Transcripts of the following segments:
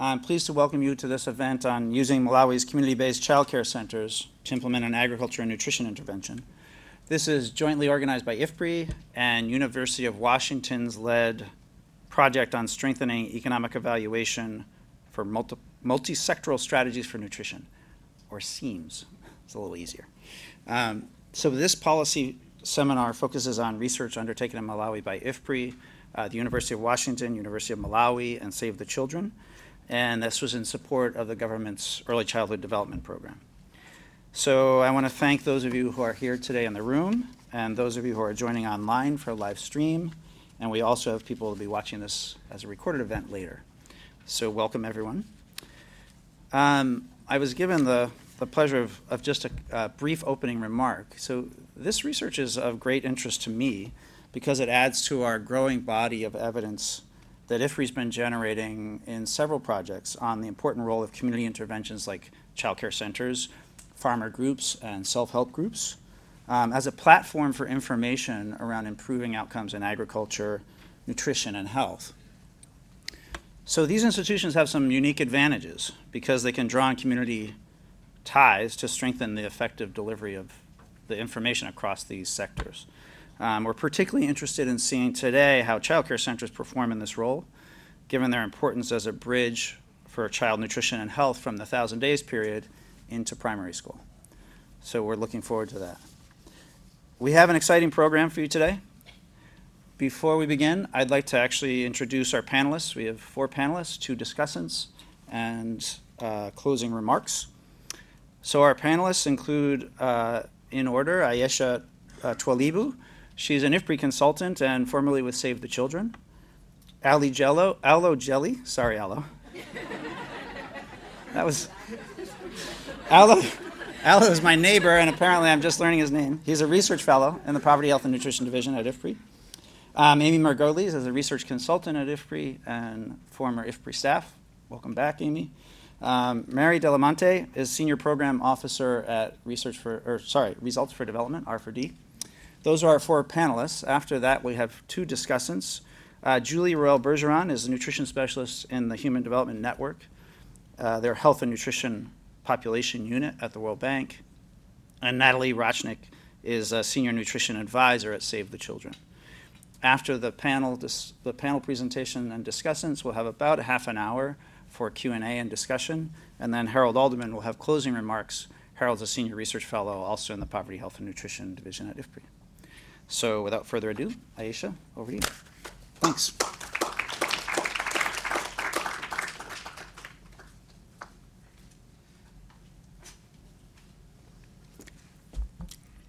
I'm pleased to welcome you to this event on using Malawi's community-based childcare centers to implement an agriculture and nutrition intervention. This is jointly organized by IFPRI and University of Washington's led project on strengthening economic evaluation for multi- multi-sectoral strategies for nutrition, or SEEMS. It's a little easier. Um, so this policy seminar focuses on research undertaken in Malawi by IFPRI, uh, the University of Washington, University of Malawi, and Save the Children. And this was in support of the government's early childhood development program. So I want to thank those of you who are here today in the room and those of you who are joining online for a live stream. And we also have people who will be watching this as a recorded event later. So welcome everyone. Um, I was given the, the pleasure of, of just a, a brief opening remark. So this research is of great interest to me because it adds to our growing body of evidence that IFPRI's been generating in several projects on the important role of community interventions like childcare centers, farmer groups, and self-help groups um, as a platform for information around improving outcomes in agriculture, nutrition, and health. So these institutions have some unique advantages because they can draw on community ties to strengthen the effective delivery of the information across these sectors. Um, we're particularly interested in seeing today how childcare centers perform in this role, given their importance as a bridge for child nutrition and health from the thousand days period into primary school. So we're looking forward to that. We have an exciting program for you today. Before we begin, I'd like to actually introduce our panelists. We have four panelists, two discussants, and uh, closing remarks. So our panelists include, uh, in order, Ayesha uh, Twalibu, She's an IFPRI consultant and formerly with Save the Children. Ali Jello, Aulo Gelli, sorry, Aulo. that was, Aulo, Aulo is my neighbor, and apparently I'm just learning his name. He's a research fellow in the Poverty, Health, and Nutrition Division at IFPRI. Um, Amy Margolies is a research consultant at IFPRI and former IFPRI staff. Welcome back, Amy. Um, Mary D'Alimonte is senior program officer at Research for, or sorry, Results for Development, R4D. Those are our four panelists. After that, we have two discussants. Uh, Julie Ruel-Bergeron is a nutrition specialist in the Human Development Network, uh, their health and nutrition population unit at the World Bank. And Natalie Roschnik is a senior nutrition advisor at Save the Children. After the panel, dis- the panel presentation and discussants, we'll have about half an hour for Q&A and discussion, and then Harold Alderman will have closing remarks. Harold's a senior research fellow also in the Poverty, Health, and Nutrition Division at IFPRI. So without further ado, Ayesha, over to you. Thanks.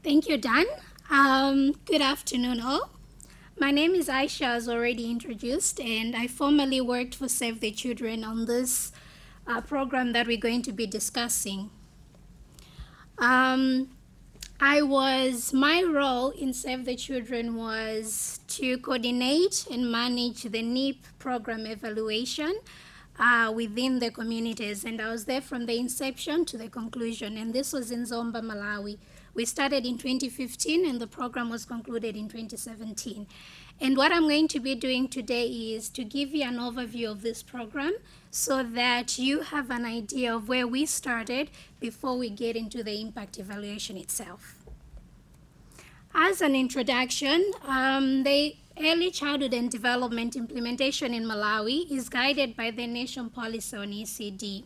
Thank you, Dan. Um, good afternoon, all. My name is Aisha, as already introduced, and I formerly worked for Save the Children on this uh, program that we're going to be discussing. Um, I was, my role in Save the Children was to coordinate and manage the NEEP program evaluation uh, within the communities. And I was there from the inception to the conclusion. And this was in Zomba, Malawi. We started in 2015 and the program was concluded in 2017. And what I'm going to be doing today is to give you an overview of this program so that you have an idea of where we started before we get into the impact evaluation itself. As an introduction, um, the early childhood and development implementation in Malawi is guided by the Nation Policy on ECD.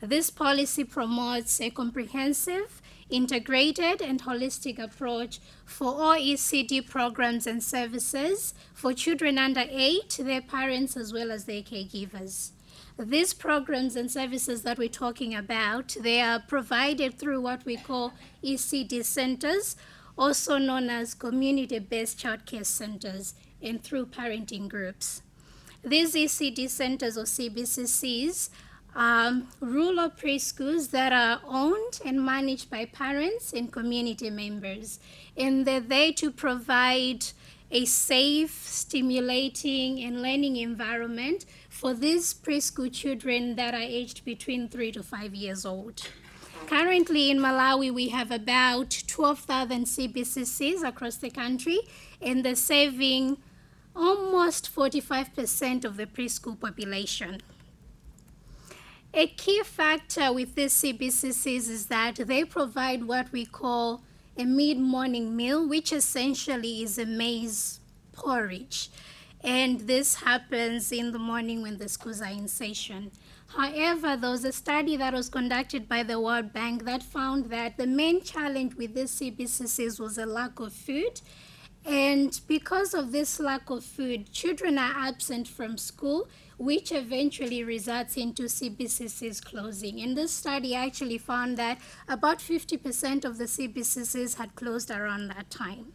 This policy promotes a comprehensive, integrated, and holistic approach for all ECD programs and services for children under eight, their parents, as well as their caregivers. These programs and services that we're talking about, they are provided through what we call ECD centers, also known as community-based childcare centers, and through parenting groups. These ECD centers or CBCCs um, rural preschools that are owned and managed by parents and community members. And they're there to provide a safe, stimulating, and learning environment for these preschool children that are aged between three to five years old. Currently in Malawi, we have about 12,000 CBCCs across the country, and they're serving almost 45% of the preschool population. A key factor with these CBCCs is that they provide what we call a mid morning meal, which essentially is a maize porridge. And this happens in the morning when the schools are in session. However, there was a study that was conducted by the World Bank that found that the main challenge with these CBCCs was a lack of food. And because of this lack of food, children are absent from school, which eventually results into CBCCs closing. And this study actually found that about 50% of the CBCCs had closed around that time.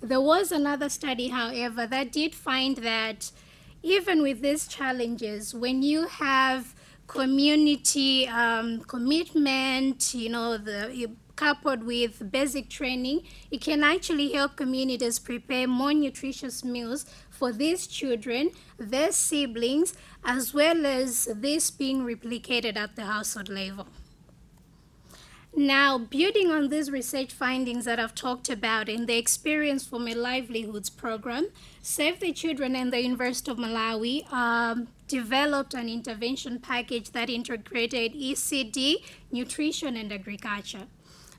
There was another study, however, that did find that even with these challenges, when you have community um, commitment, you know, the coupled with basic training, it can actually help communities prepare more nutritious meals for these children, their siblings, as well as this being replicated at the household level. Now, building on these research findings that I've talked about in the Experience for My Livelihoods program, Save the Children and the University of Malawi um, developed an intervention package that integrated ECD, nutrition, and agriculture.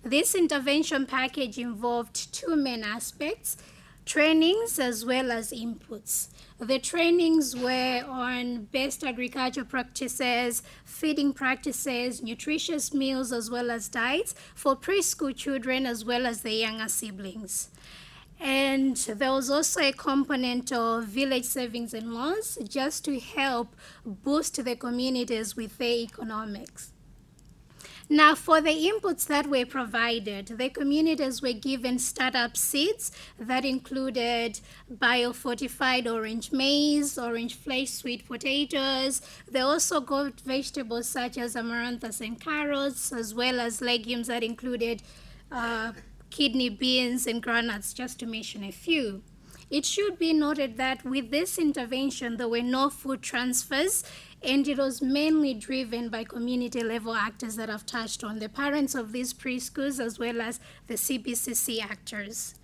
This intervention package involved two main aspects trainings as well as inputs. The trainings were on best agriculture practices, feeding practices, nutritious meals, as well as diets for preschool children as well as the younger siblings. And there was also a component of village savings and loans just to help boost the communities with their economics. Now, for the inputs that were provided, the communities were given startup seeds that included biofortified orange maize, orange flesh sweet potatoes. They also got vegetables such as amaranthus and carrots, as well as legumes that included uh, kidney beans and groundnuts, just to mention a few. It should be noted that with this intervention, there were no food transfers, and it was mainly driven by community level actors that I've touched on the parents of these preschools as well as the CBCC actors.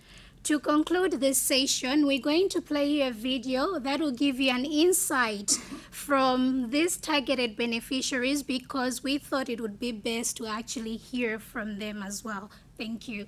To conclude this session, we're going to play you a video that will give you an insight from these targeted beneficiaries because we thought it would be best to actually hear from them as well. Thank you.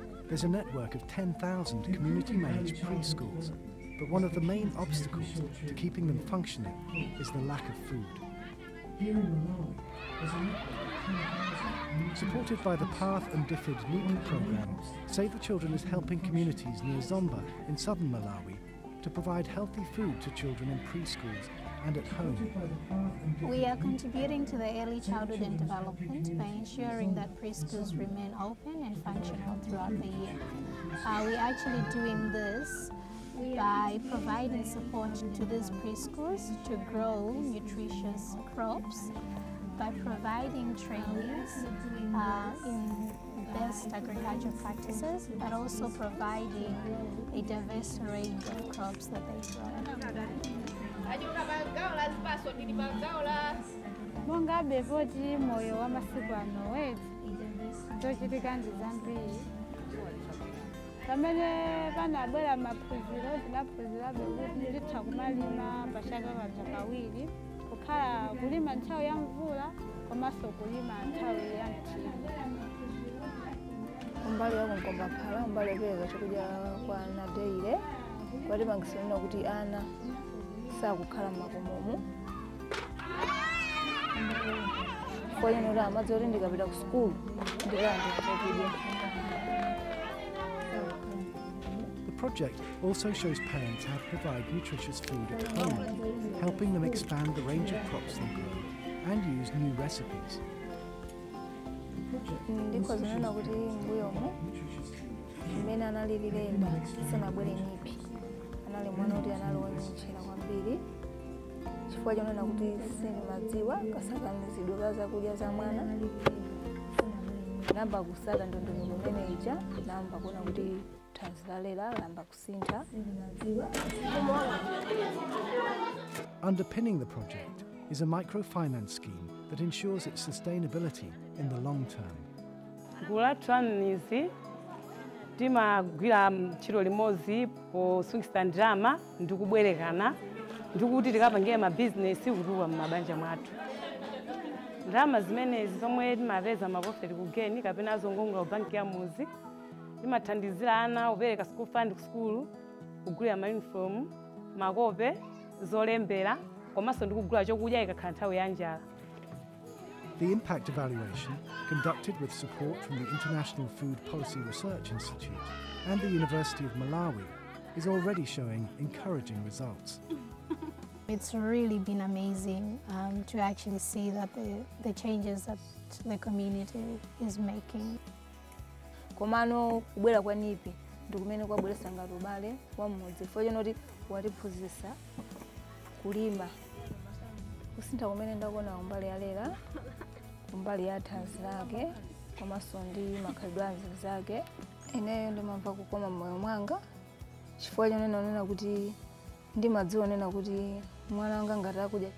there's a network of 10,000 community managed preschools, but one of the main obstacles to keeping them functioning is the lack of food. Supported by the Path and DFID NEEP program, Save the Children is helping communities near Zomba in southern Malawi to provide healthy food to children in preschools and at home. We are contributing to the early childhood and development by ensuring that preschools remain open and functional throughout the year. Uh, we're actually doing this by providing support to these preschools to grow nutritious crops, by providing trainings uh, in best agriculture practices, but also providing a diverse range of crops that they grow. Mongabe poti moyo wa masiku ano weti zochitika ndi zambiri pamene panabwera maphunziro tinaphunzirabe kuti titha kumalima pachaka kantha kawiri kukhala kulima nthawi ya mvula komanso kulima nthawi ya mthima umbali wako mkomba phala umbali wopereka chakudya kwa ana deire kwatipangisanena kuti ana sakukhala mmakomomo kwanena kuti amadzi oti ndikapita ku sukulu chakudya The project also shows parents how to provide nutritious food at home, helping them expand the range of crops they grow and use new recipes. ndikho zinena kuti mbuyomo mmene analililenda sanabwere nipi anali mwana kuti anali wonyentchera kwambiri chifukwa chonena kuti mm-hmm. sindimadziwa kasakanizidwe ka zakudya za mwana. Namba kusala ndondomeko imene ija namba kuona kuti thanzi lalera lamba kusintha Underpinning the project is a microfinance scheme that ensures its sustainability in the long term. gulu la tranizi timagwira ntchito limodzi posungisa ndalama ndi kubwerekana ndi kuti tikapangire mabizinesi kutuwa m'mabanja mwathu. Ndalama zimenezi zomwe timapeza maprofiti kugeni kapena zongongola kubanki ya muzi timathandizira ana kupereka school fund ku sukulu kugulira mauniform makope zolembera komanso ndi kugula chokudya ikakhala nthawi ya njala The impact evaluation, conducted with support from the International Food Policy Research Institute and the University of Malawi, is already showing encouraging results. It's really been amazing um, to actually see that the, the changes that the community is making. komano kubwera kwa nipi ndi kumene kwabweretsa ngati ubale wa mmudzi chifukwa chonoti watiphunzitsa kulima kusintha kumene ndakuona kumbali ya lera kumbali ya thanzi lake komanso ndi makhalidwe zake. Ineyo ndimamva kukoma mmoyo mwanga. Chifukwa chonena unena kuti ndimadziwa onena kuti mwana wanga ngati akudya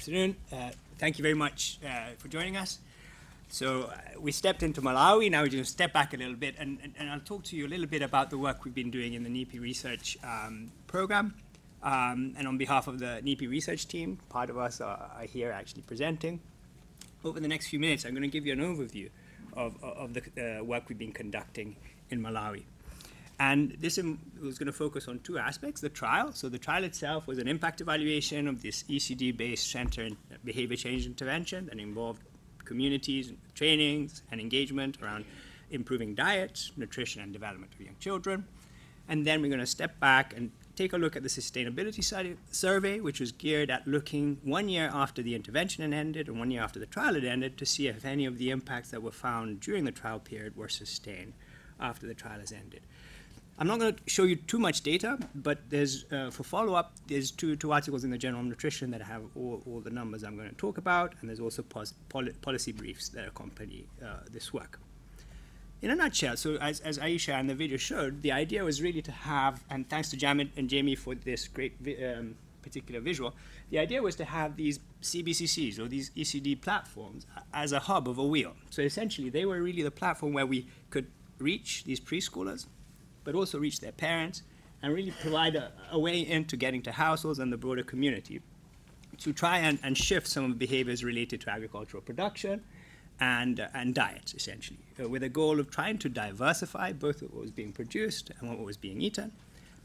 afternoon. Uh, thank you very much uh, for joining us. So uh, we stepped into Malawi. Now we're going to step back a little bit, and, and, and I'll talk to you a little bit about the work we've been doing in the NIPI research um, program. Um, and on behalf of the NIPI research team, part of us are, are here actually presenting. Over the next few minutes, I'm going to give you an overview of, of the uh, work we've been conducting in Malawi. And this was going to focus on two aspects the trial. So, the trial itself was an impact evaluation of this ECD based center in uh, behavior change intervention that involved communities, trainings, and engagement around improving diet, nutrition, and development of young children. And then we're going to step back and take a look at the sustainability survey, which was geared at looking one year after the intervention had ended and one year after the trial had ended to see if any of the impacts that were found during the trial period were sustained after the trial has ended. I'm not going to show you too much data, but there's uh, for follow-up, there's two, two articles in the Journal of Nutrition that have all, all the numbers I'm going to talk about, and there's also pos- poli- policy briefs that accompany uh, this work. In a nutshell, so as, as Aisha and the video showed, the idea was really to have, and thanks to Jamit and Jamie for this great vi- um, particular visual, the idea was to have these CBCCs or these ECD platforms as a hub of a wheel. So essentially, they were really the platform where we could reach these preschoolers, but also reach their parents and really provide a, a way into getting to households and the broader community to try and, and shift some of the behaviors related to agricultural production and, uh, and diets, essentially, uh, with a goal of trying to diversify both what was being produced and what was being eaten,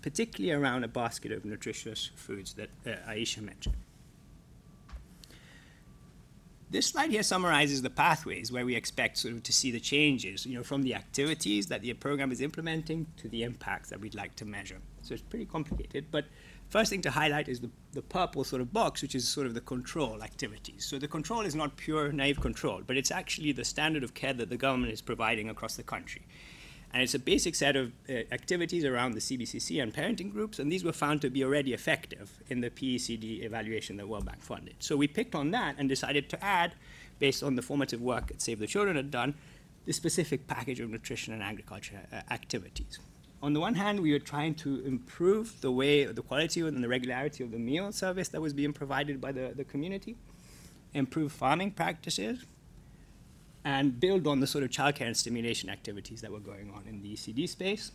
particularly around a basket of nutritious foods that uh, Aisha mentioned. This slide here summarizes the pathways where we expect sort of to see the changes, you know, from the activities that the program is implementing to the impacts that we'd like to measure. So it's pretty complicated, but first thing to highlight is the, the purple sort of box, which is sort of the control activities. So the control is not pure naive control, but it's actually the standard of care that the government is providing across the country. And it's a basic set of uh, activities around the CBCC and parenting groups, and these were found to be already effective in the PECD evaluation that World Bank funded. So we picked on that and decided to add, based on the formative work that Save the Children had done, the specific package of nutrition and agriculture uh, activities. On the one hand, we were trying to improve the way, the quality and the regularity of the meal service that was being provided by the, the community, improve farming practices, and build on the sort of childcare and stimulation activities that were going on in the ECD space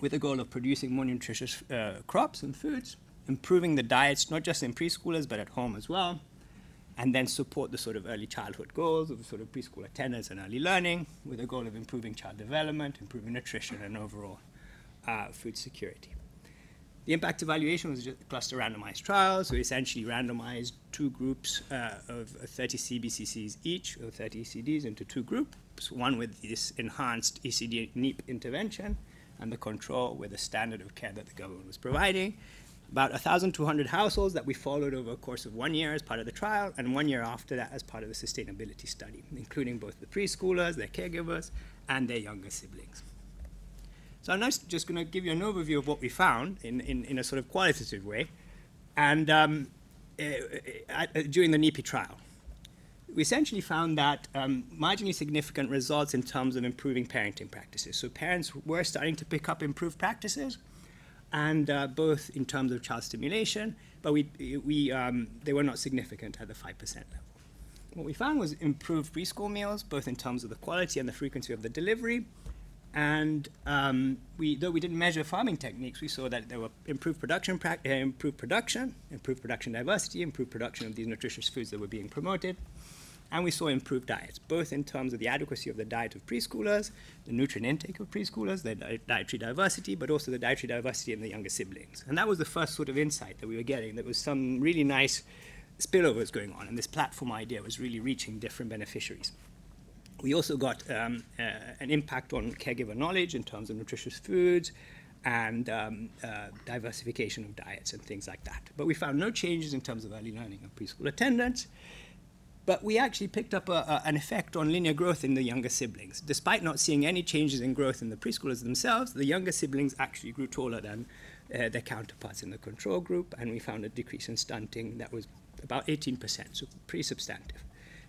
with the goal of producing more nutritious uh, crops and foods, improving the diets, not just in preschoolers, but at home as well, and then support the sort of early childhood goals of sort of preschool attendance and early learning with the goal of improving child development, improving nutrition, and overall uh, food security. The impact evaluation was just a cluster randomized trial, so we essentially randomized two groups uh, of 30 CBCCs each, or 30 ECDs, into two groups, one with this enhanced ECD NEEP intervention, and the control with the standard of care that the government was providing. About 1,200 households that we followed over a course of one year as part of the trial, and one year after that as part of the sustainability study, including both the preschoolers, their caregivers, and their younger siblings. So I'm now just going to give you an overview of what we found in, in, in a sort of qualitative way, and um, uh, uh, during the NEPI trial. We essentially found that um, marginally significant results in terms of improving parenting practices. So parents were starting to pick up improved practices, and uh, both in terms of child stimulation, but we, we, um, they were not significant at the 5% level. What we found was improved preschool meals, both in terms of the quality and the frequency of the delivery, and um, we, though we didn't measure farming techniques, we saw that there were improved production, pra- uh, improved production, improved production diversity, improved production of these nutritious foods that were being promoted, and we saw improved diets, both in terms of the adequacy of the diet of preschoolers, the nutrient intake of preschoolers, their di- dietary diversity, but also the dietary diversity in the younger siblings. And that was the first sort of insight that we were getting. There was some really nice spillovers going on, and this platform idea was really reaching different beneficiaries. We also got um, uh, an impact on caregiver knowledge in terms of nutritious foods and um, uh, diversification of diets and things like that. But we found no changes in terms of early learning and preschool attendance. But we actually picked up a, a, an effect on linear growth in the younger siblings. Despite not seeing any changes in growth in the preschoolers themselves, the younger siblings actually grew taller than uh, their counterparts in the control group, and we found a decrease in stunting that was about 18%, so pretty substantive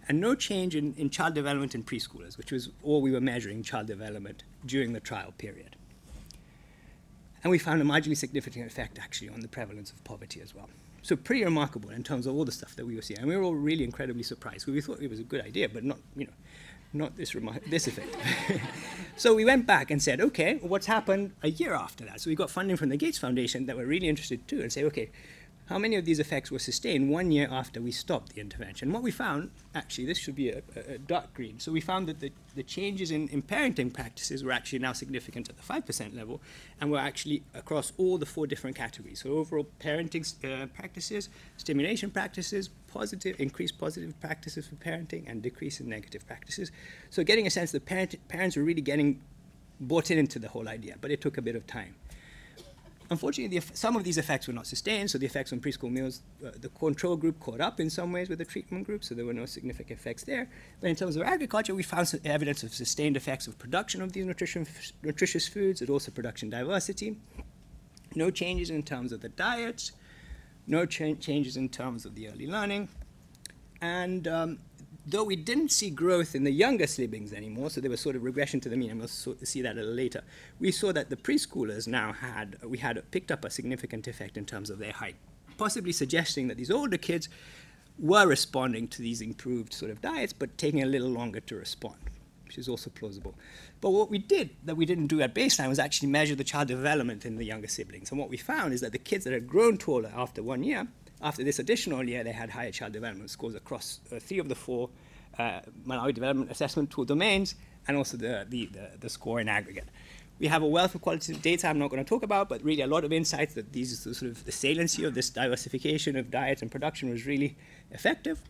and no change in, in child development in preschoolers, which was all we were measuring child development during the trial period. And we found a marginally significant effect actually on the prevalence of poverty as well. So pretty remarkable in terms of all the stuff that we were seeing. And we were all really incredibly surprised. We thought it was a good idea, but not, you know, not this, remar- this effect. so we went back and said, okay, what's happened a year after that? So we got funding from the Gates Foundation that were really interested too and say, okay, how many of these effects were sustained one year after we stopped the intervention. What we found, actually, this should be a, a, a dark green. So we found that the, the changes in, in parenting practices were actually now significant at the 5% level and were actually across all the four different categories. So overall parenting uh, practices, stimulation practices, positive, increased positive practices for parenting, and decrease in negative practices. So getting a sense that parent, parents were really getting bought in into the whole idea, but it took a bit of time. Unfortunately, the, some of these effects were not sustained, so the effects on preschool meals, uh, the control group caught up in some ways with the treatment group, so there were no significant effects there. But in terms of agriculture, we found some evidence of sustained effects of production of these nutritious foods, and also production diversity. No changes in terms of the diets, no cha- changes in terms of the early learning, and um, though we didn't see growth in the younger siblings anymore, so there was sort of regression to the mean, and we'll see that a little later, we saw that the preschoolers now had, we had picked up a significant effect in terms of their height, possibly suggesting that these older kids were responding to these improved sort of diets, but taking a little longer to respond, which is also plausible. But what we did that we didn't do at baseline was actually measure the child development in the younger siblings. And what we found is that the kids that had grown taller after one year after this additional year, they had higher child development scores across uh, three of the four uh, Malawi Development Assessment tool domains, and also the, the, the, the, score in aggregate. We have a wealth of qualitative data I'm not going to talk about, but really a lot of insights that these sort of the saliency of this diversification of diet and production was really effective.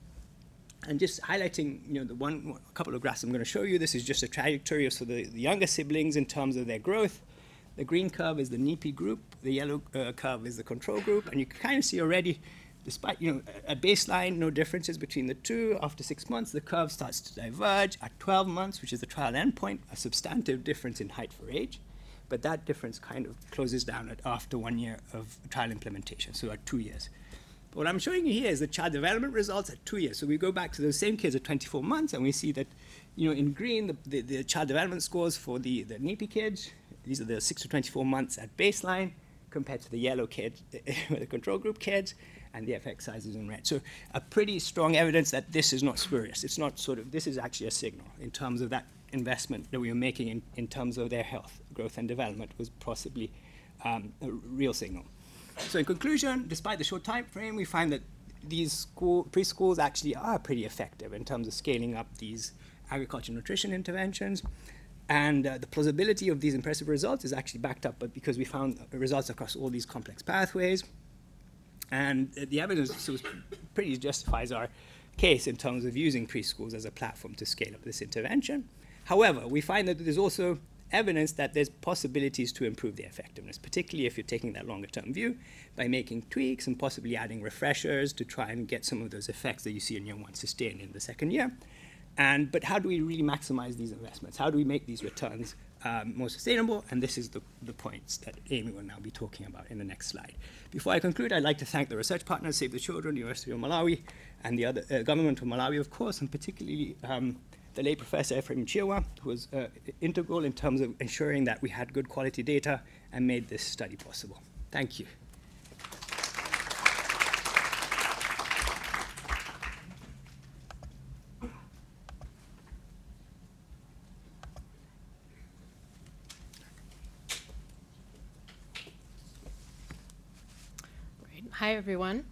And just highlighting, you know, the one a couple of graphs I'm going to show you. This is just a trajectory of so the, the younger siblings in terms of their growth. The green curve is the NEPI group. The yellow uh, curve is the control group, and you can kind of see already despite you know a baseline, no differences between the two. After six months, the curve starts to diverge. At 12 months, which is the trial endpoint, a substantive difference in height for age, but that difference kind of closes down at after one year of trial implementation, so at two years. But what I'm showing you here is the child development results at two years. So we go back to those same kids at 24 months, and we see that, you know, in green, the, the, the child development scores for the, the NEPI kids, these are the 6 to 24 months at baseline, compared to the yellow kids, the control group kids, and the effect sizes in red. So a pretty strong evidence that this is not spurious. It's not sort of, this is actually a signal in terms of that investment that we are making in, in terms of their health, growth and development was possibly um, a real signal. So in conclusion, despite the short time frame, we find that these school, preschools actually are pretty effective in terms of scaling up these agriculture nutrition interventions. And uh, the plausibility of these impressive results is actually backed up, but because we found results across all these complex pathways, and the evidence so pretty justifies our case in terms of using preschools as a platform to scale up this intervention. However, we find that there's also evidence that there's possibilities to improve the effectiveness, particularly if you're taking that longer term view by making tweaks and possibly adding refreshers to try and get some of those effects that you see in year one sustained in the second year. And, but how do we really maximize these investments? How do we make these returns um, more sustainable? And this is the, the points that Amy will now be talking about in the next slide. Before I conclude, I'd like to thank the research partners, Save the Children, University of Malawi, and the other uh, government of Malawi, of course, and particularly um, the late Professor Ephraim Chirwa, who was uh, integral in terms of ensuring that we had good quality data and made this study possible. Thank you. Great. Hi, everyone.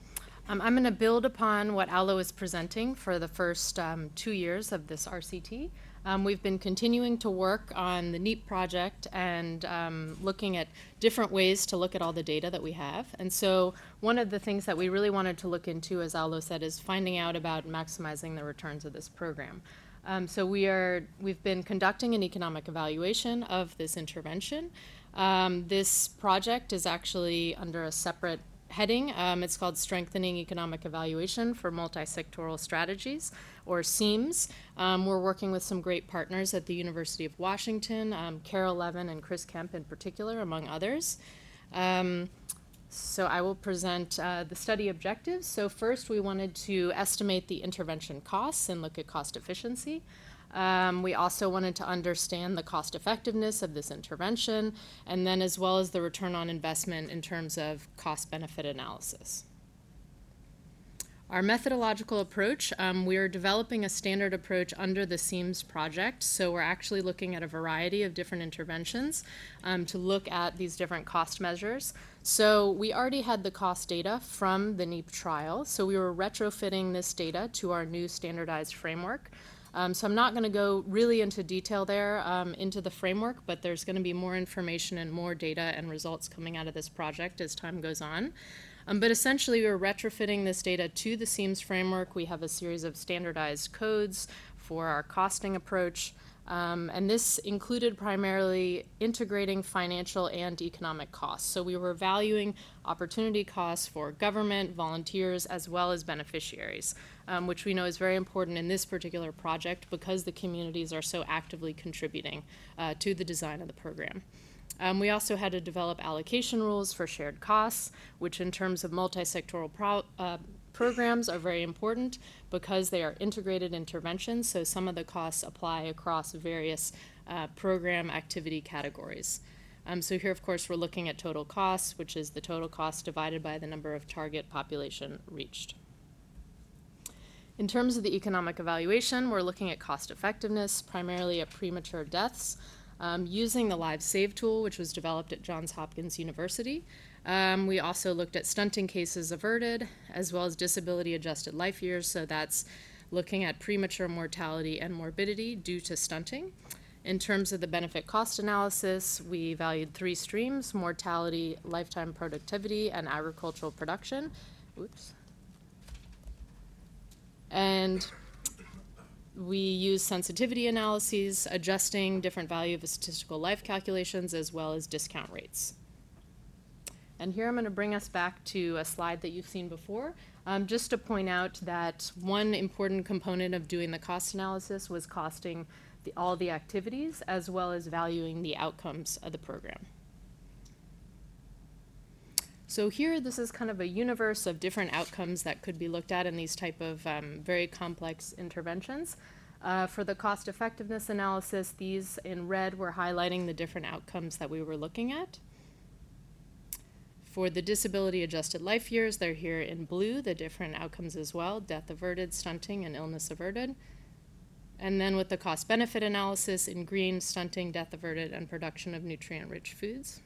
Um, I'm going to build upon what Aulo is presenting for the first um, two years of this RCT. Um, we've been continuing to work on the NEEP project and um, looking at different ways to look at all the data that we have. And so one of the things that we really wanted to look into, as Aulo said, is finding out about maximizing the returns of this program. Um, so we are, we've been conducting an economic evaluation of this intervention. Um, this project is actually under a separate heading. Um, it's called Strengthening Economic Evaluation for Multi-Sectoral Strategies, or SEEMS. Um, we're working with some great partners at the University of Washington, um, Carol Levin and Chris Kemp in particular, among others. Um, so I will present uh, the study objectives. So first, we wanted to estimate the intervention costs and look at cost efficiency. Um, we also wanted to understand the cost effectiveness of this intervention, and then as well as the return on investment in terms of cost benefit analysis. Our methodological approach, um, we are developing a standard approach under the SEEMS project. So we're actually looking at a variety of different interventions um, to look at these different cost measures. So we already had the cost data from the NEEP trial. So we were retrofitting this data to our new standardized framework. Um, so I'm not going to go really into detail there um, into the framework, but there's going to be more information and more data and results coming out of this project as time goes on. Um, but essentially, we're retrofitting this data to the SEEMS framework. We have a series of standardized codes for our costing approach. Um, and this included primarily integrating financial and economic costs. So we were valuing opportunity costs for government, volunteers, as well as beneficiaries, um, which we know is very important in this particular project because the communities are so actively contributing uh, to the design of the program. Um, we also had to develop allocation rules for shared costs, which in terms of multi-sectoral pro uh, programs are very important because they are integrated interventions, so some of the costs apply across various uh, program activity categories. Um, so here, of course, we're looking at total costs, which is the total cost divided by the number of target population reached. In terms of the economic evaluation, we're looking at cost effectiveness, primarily at premature deaths, um, using the Live Save tool, which was developed at Johns Hopkins University. Um, we also looked at stunting cases averted, as well as disability adjusted life years, so that's looking at premature mortality and morbidity due to stunting. In terms of the benefit cost analysis, we valued three streams mortality, lifetime productivity, and agricultural production. Oops. And we use sensitivity analyses, adjusting different value of statistical life calculations as well as discount rates. And here I'm going to bring us back to a slide that you've seen before, um, just to point out that one important component of doing the cost analysis was costing the, all the activities as well as valuing the outcomes of the program. So here, this is kind of a universe of different outcomes that could be looked at in these type of um, very complex interventions. Uh, for the cost effectiveness analysis, these in red were highlighting the different outcomes that we were looking at. For the disability adjusted life years, they're here in blue, the different outcomes as well, death averted, stunting, and illness averted. And then with the cost benefit analysis in green, stunting, death averted, and production of nutrient rich foods.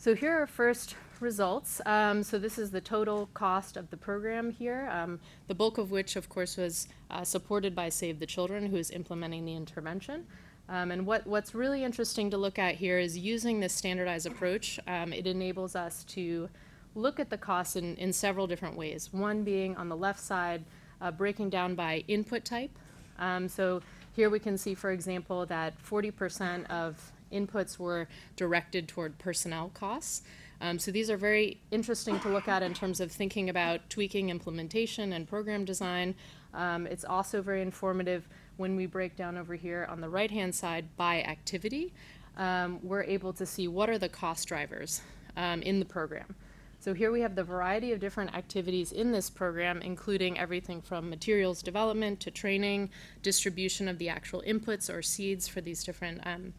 So here are first results. Um, so this is the total cost of the program here, um, the bulk of which, of course, was uh, supported by Save the Children, who is implementing the intervention. Um, and what, what's really interesting to look at here is using this standardized approach, um, it enables us to look at the costs in, in several different ways. One being on the left side, uh, breaking down by input type. Um, so here we can see, for example, that 40% of inputs were directed toward personnel costs. Um, so these are very interesting to look at in terms of thinking about tweaking implementation and program design. Um, it's also very informative when we break down over here on the right-hand side by activity. Um, we're able to see what are the cost drivers um, in the program. So here we have the variety of different activities in this program, including everything from materials development to training, distribution of the actual inputs or seeds for these different um,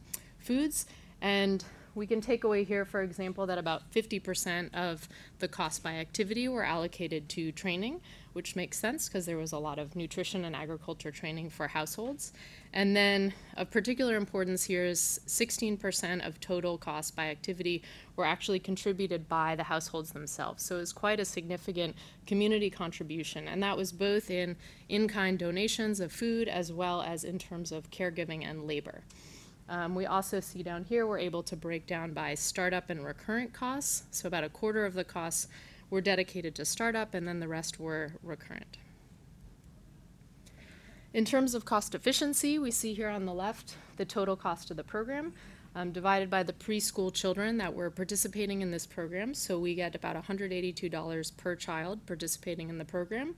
foods. And we can take away here, for example, that about 50% of the cost by activity were allocated to training, which makes sense because there was a lot of nutrition and agriculture training for households. And then of particular importance here is 16% of total cost by activity were actually contributed by the households themselves. So it was quite a significant community contribution. And that was both in in-kind donations of food as well as in terms of caregiving and labor. Um, we also see down here we're able to break down by startup and recurrent costs. So about a quarter of the costs were dedicated to startup, and then the rest were recurrent. In terms of cost efficiency, we see here on the left the total cost of the program um, divided by the preschool children that were participating in this program. So we get about $182 per child participating in the program.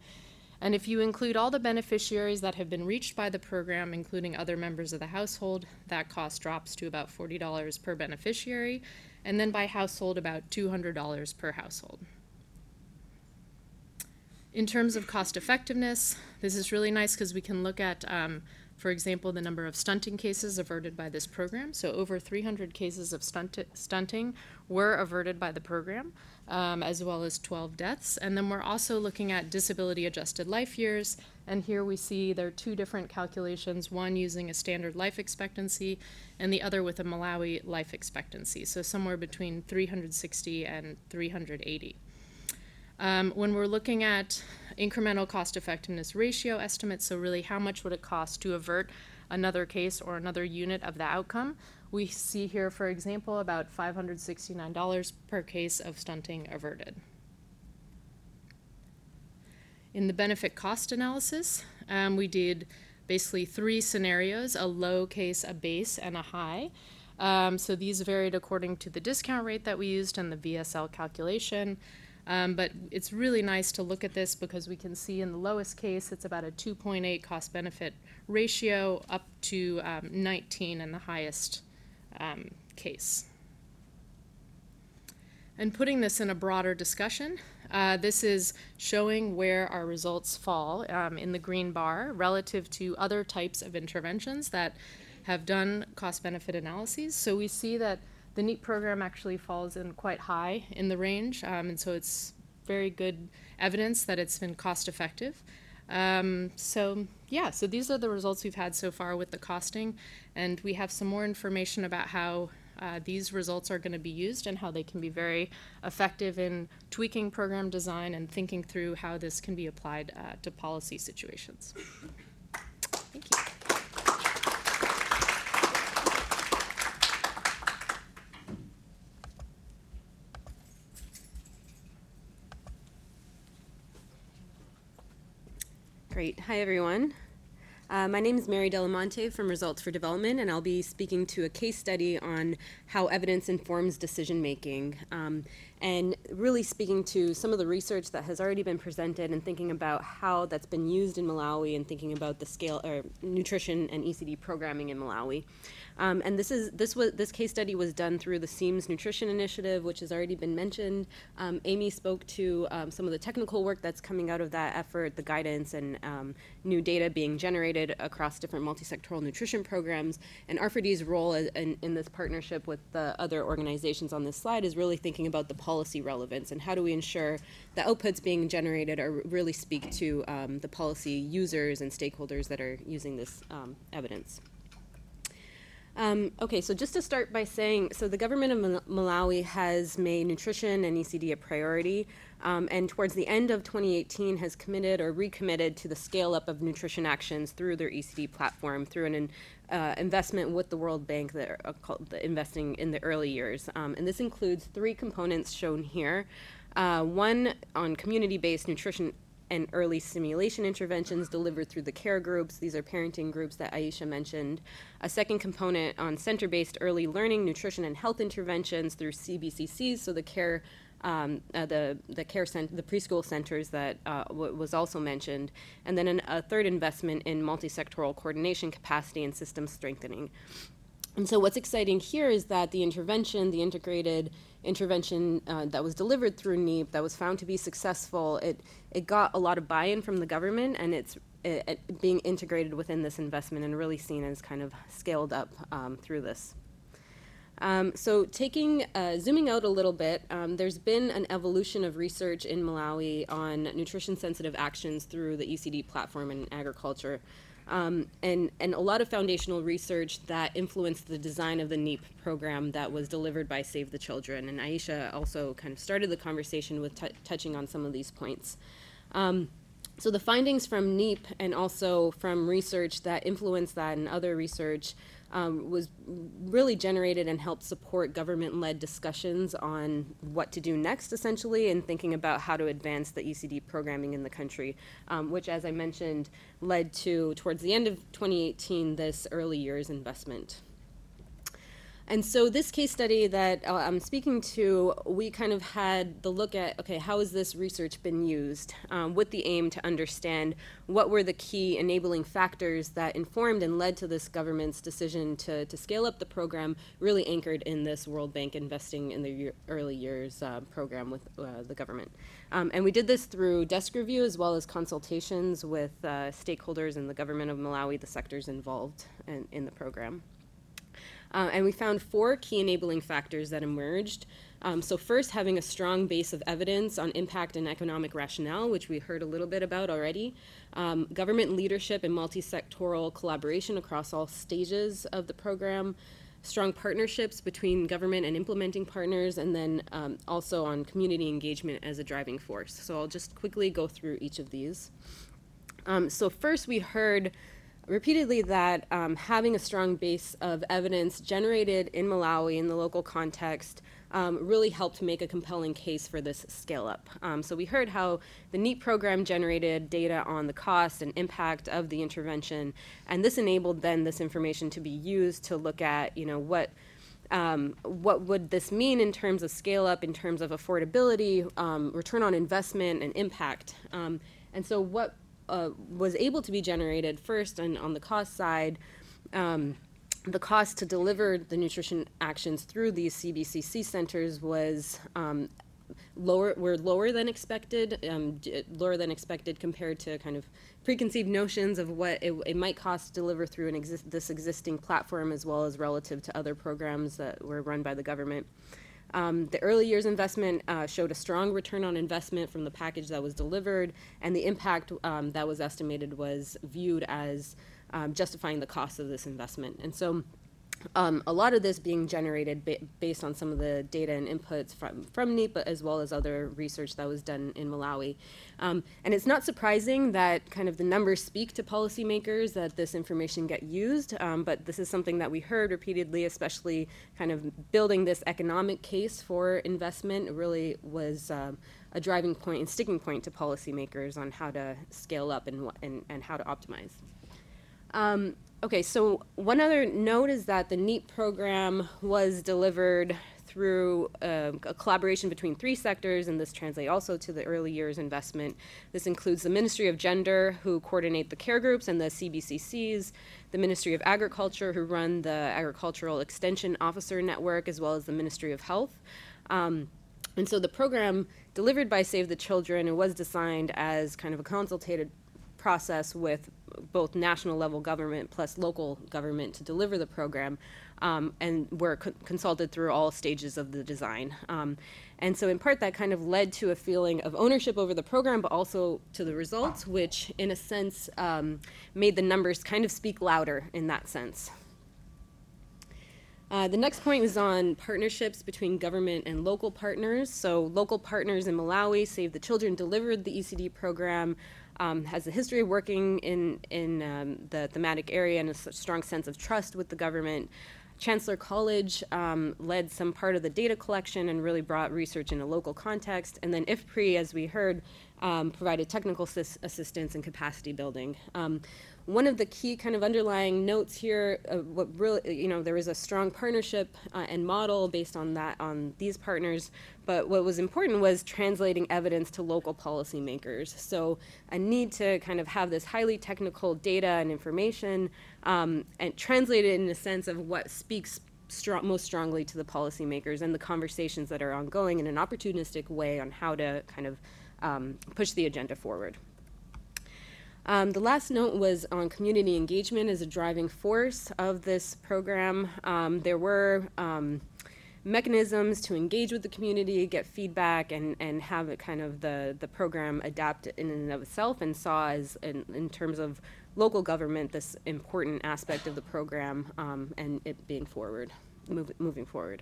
And if you include all the beneficiaries that have been reached by the program, including other members of the household, that cost drops to about $40 per beneficiary, and then by household, about $200 per household. In terms of cost effectiveness, this is really nice because we can look at, um, for example, the number of stunting cases averted by this program. So over 300 cases of stunt- stunting were averted by the program, um, as well as 12 deaths. And then we're also looking at disability adjusted life years. And here we see there are two different calculations, one using a standard life expectancy and the other with a Malawi life expectancy. So somewhere between 360 and 380. Um, when we're looking at incremental cost effectiveness ratio estimates, so really how much would it cost to avert another case or another unit of the outcome, we see here, for example, about $569 per case of stunting averted. In the benefit cost analysis, um, we did basically three scenarios a low case, a base, and a high. Um, so these varied according to the discount rate that we used and the VSL calculation. Um, but it's really nice to look at this because we can see in the lowest case it's about a 2.8 cost benefit ratio up to um, 19 in the highest um, case. And putting this in a broader discussion, uh, this is showing where our results fall um, in the green bar relative to other types of interventions that have done cost benefit analyses. So we see that the NEAT program actually falls in quite high in the range, um, and so it's very good evidence that it's been cost effective. Um, so yeah, so these are the results we've had so far with the costing, and we have some more information about how uh, these results are going to be used and how they can be very effective in tweaking program design and thinking through how this can be applied uh, to policy situations. Great. Hi, everyone. Uh, my name is Mary D'Alimonte from Results for Development, and I'll be speaking to a case study on how evidence informs decision making. Um, and really speaking to some of the research that has already been presented and thinking about how that's been used in Malawi and thinking about the scale or nutrition and ECD programming in Malawi. Um, and this is this was this case study was done through the SEEMS Nutrition Initiative, which has already been mentioned. Um, Amy spoke to um, some of the technical work that's coming out of that effort, the guidance and um, new data being generated across different multi-sectoral nutrition programs. And R4D's role in, in this partnership with the other organizations on this slide is really thinking about the policy relevance and how do we ensure the outputs being generated are really speak to um, the policy users and stakeholders that are using this um, evidence. Um, okay, so just to start by saying, so the government of Mal- Malawi has made nutrition and ECD a priority, um, and towards the end of 2018 has committed or recommitted to the scale up of nutrition actions through their ECD platform through an uh, investment with the World Bank that are called the investing in the early years, um, and this includes three components shown here. Uh, one on community-based nutrition and early stimulation interventions delivered through the care groups. These are parenting groups that Aisha mentioned. A second component on center based early learning, nutrition, and health interventions through CBCCs, so the care. Um, uh, the the care cent- the preschool centers that uh, w- was also mentioned, and then an, a third investment in multi-sectoral coordination capacity and system strengthening. And so, what's exciting here is that the intervention, the integrated intervention uh, that was delivered through NEEP, that was found to be successful, it, it got a lot of buy in from the government and it's it, it being integrated within this investment and really seen as kind of scaled up um, through this. Um, so, taking uh, zooming out a little bit, um, there's been an evolution of research in Malawi on nutrition sensitive actions through the ECD platform in agriculture um, and, and a lot of foundational research that influenced the design of the NEEP program that was delivered by Save the Children. And Aisha also kind of started the conversation with touching on some of these points. Um, so the findings from NEEP and also from research that influenced that and other research um, was really generated and helped support government led discussions on what to do next, essentially, and thinking about how to advance the ECD programming in the country, um, which, as I mentioned, led to, towards the end of 2018, this early years investment. And so this case study that uh, I'm speaking to, we kind of had the look at, okay, how has this research been used um, with the aim to understand what were the key enabling factors that informed and led to this government's decision to, to scale up the program, really anchored in this World Bank investing in the year, early years uh, program with uh, the government. Um, and we did this through desk review as well as consultations with uh, stakeholders in the government of Malawi, the sectors involved in, in the program. Uh, and we found four key enabling factors that emerged. Um, so, first, having a strong base of evidence on impact and economic rationale, which we heard a little bit about already. Um, government leadership and multi sectoral collaboration across all stages of the program. Strong partnerships between government and implementing partners, and then um, also on community engagement as a driving force. So, I'll just quickly go through each of these. Um, so, first, we heard repeatedly that um, having a strong base of evidence generated in Malawi in the local context um, really helped make a compelling case for this scale up. Um, so we heard how the NEEP program generated data on the cost and impact of the intervention, and this enabled then this information to be used to look at, you know, what. Um, what would this mean in terms of scale up, in terms of affordability, um, return on investment, and impact? Um, and so, what uh, was able to be generated first and on the cost side um, the cost to deliver the nutrition actions through these CBCC centers was um, lower were lower than expected um, lower than expected compared to kind of preconceived notions of what it, it might cost to deliver through an exist, this existing platform as well as relative to other programs that were run by the government um, the early years investment uh, showed a strong return on investment from the package that was delivered, and the impact um, that was estimated was viewed as um, justifying the cost of this investment. And so um, a lot of this being generated ba- based on some of the data and inputs from, from but as well as other research that was done in Malawi. Um, and it's not surprising that kind of the numbers speak to policymakers that this information get used, um, but this is something that we heard repeatedly, especially kind of building this economic case for investment really was um, a driving point and sticking point to policymakers on how to scale up and, and, and how to optimize. Um, Okay, so one other note is that the NEEP program was delivered through uh, a collaboration between three sectors, and this translates also to the early years investment. This includes the Ministry of Gender, who coordinate the care groups and the CBCCs, the Ministry of Agriculture, who run the Agricultural Extension Officer Network, as well as the Ministry of Health. Um, and so the program delivered by Save the Children it was designed as kind of a consultative process with both national level government plus local government to deliver the program, um, and were co- consulted through all stages of the design. Um, and so, in part, that kind of led to a feeling of ownership over the program, but also to the results, which, in a sense, um, made the numbers kind of speak louder in that sense. Uh, the next point was on partnerships between government and local partners. So, local partners in Malawi, Save the Children, delivered the ECD program, um, has a history of working in, in um, the thematic area and a strong sense of trust with the government. Chancellor College um, led some part of the data collection and really brought research in a local context. And then IFPRI, as we heard, um, provided technical assist- assistance and capacity building. Um, one of the key kind of underlying notes here, uh, what really, you know, there was a strong partnership uh, and model based on that, on these partners. But what was important was translating evidence to local policymakers. So a need to kind of have this highly technical data and information um, and translate it in a sense of what speaks most strongly to the policymakers and the conversations that are ongoing in an opportunistic way on how to kind of um, push the agenda forward. Um, the last note was on community engagement as a driving force of this program. Um, there were um, mechanisms to engage with the community, get feedback, and, and have it kind of the, the program adapt in and of itself, and saw as in, in terms of local government this important aspect of the program um, and it being forward, move, moving forward.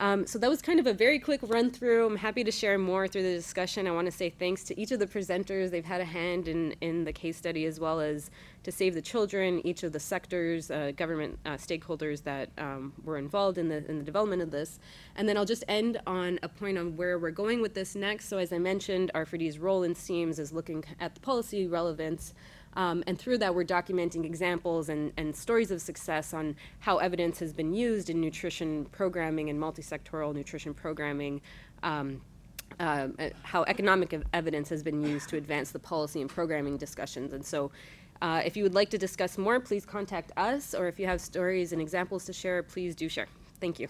Um, so that was kind of a very quick run through. I'm happy to share more through the discussion. I want to say thanks to each of the presenters. They've had a hand in, in the case study as well as to Save the Children, each of the sectors, uh, government uh, stakeholders that um, were involved in the, in the development of this. And then I'll just end on a point on where we're going with this next. So as I mentioned, R4D's role in SEEMS is looking at the policy relevance um, and through that, we're documenting examples and, and stories of success on how evidence has been used in nutrition programming and multi-sectoral nutrition programming, um, uh, how economic ev- evidence has been used to advance the policy and programming discussions. And so, uh, if you would like to discuss more, please contact us, or if you have stories and examples to share, please do share. Thank you.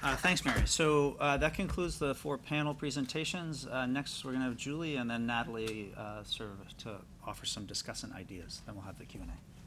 Uh, Thanks, Mary. So uh, that concludes the four panel presentations. Uh, Next, we're going to have Julie and then Natalie uh, serve to offer some discussant ideas. Then we'll have the Q and A.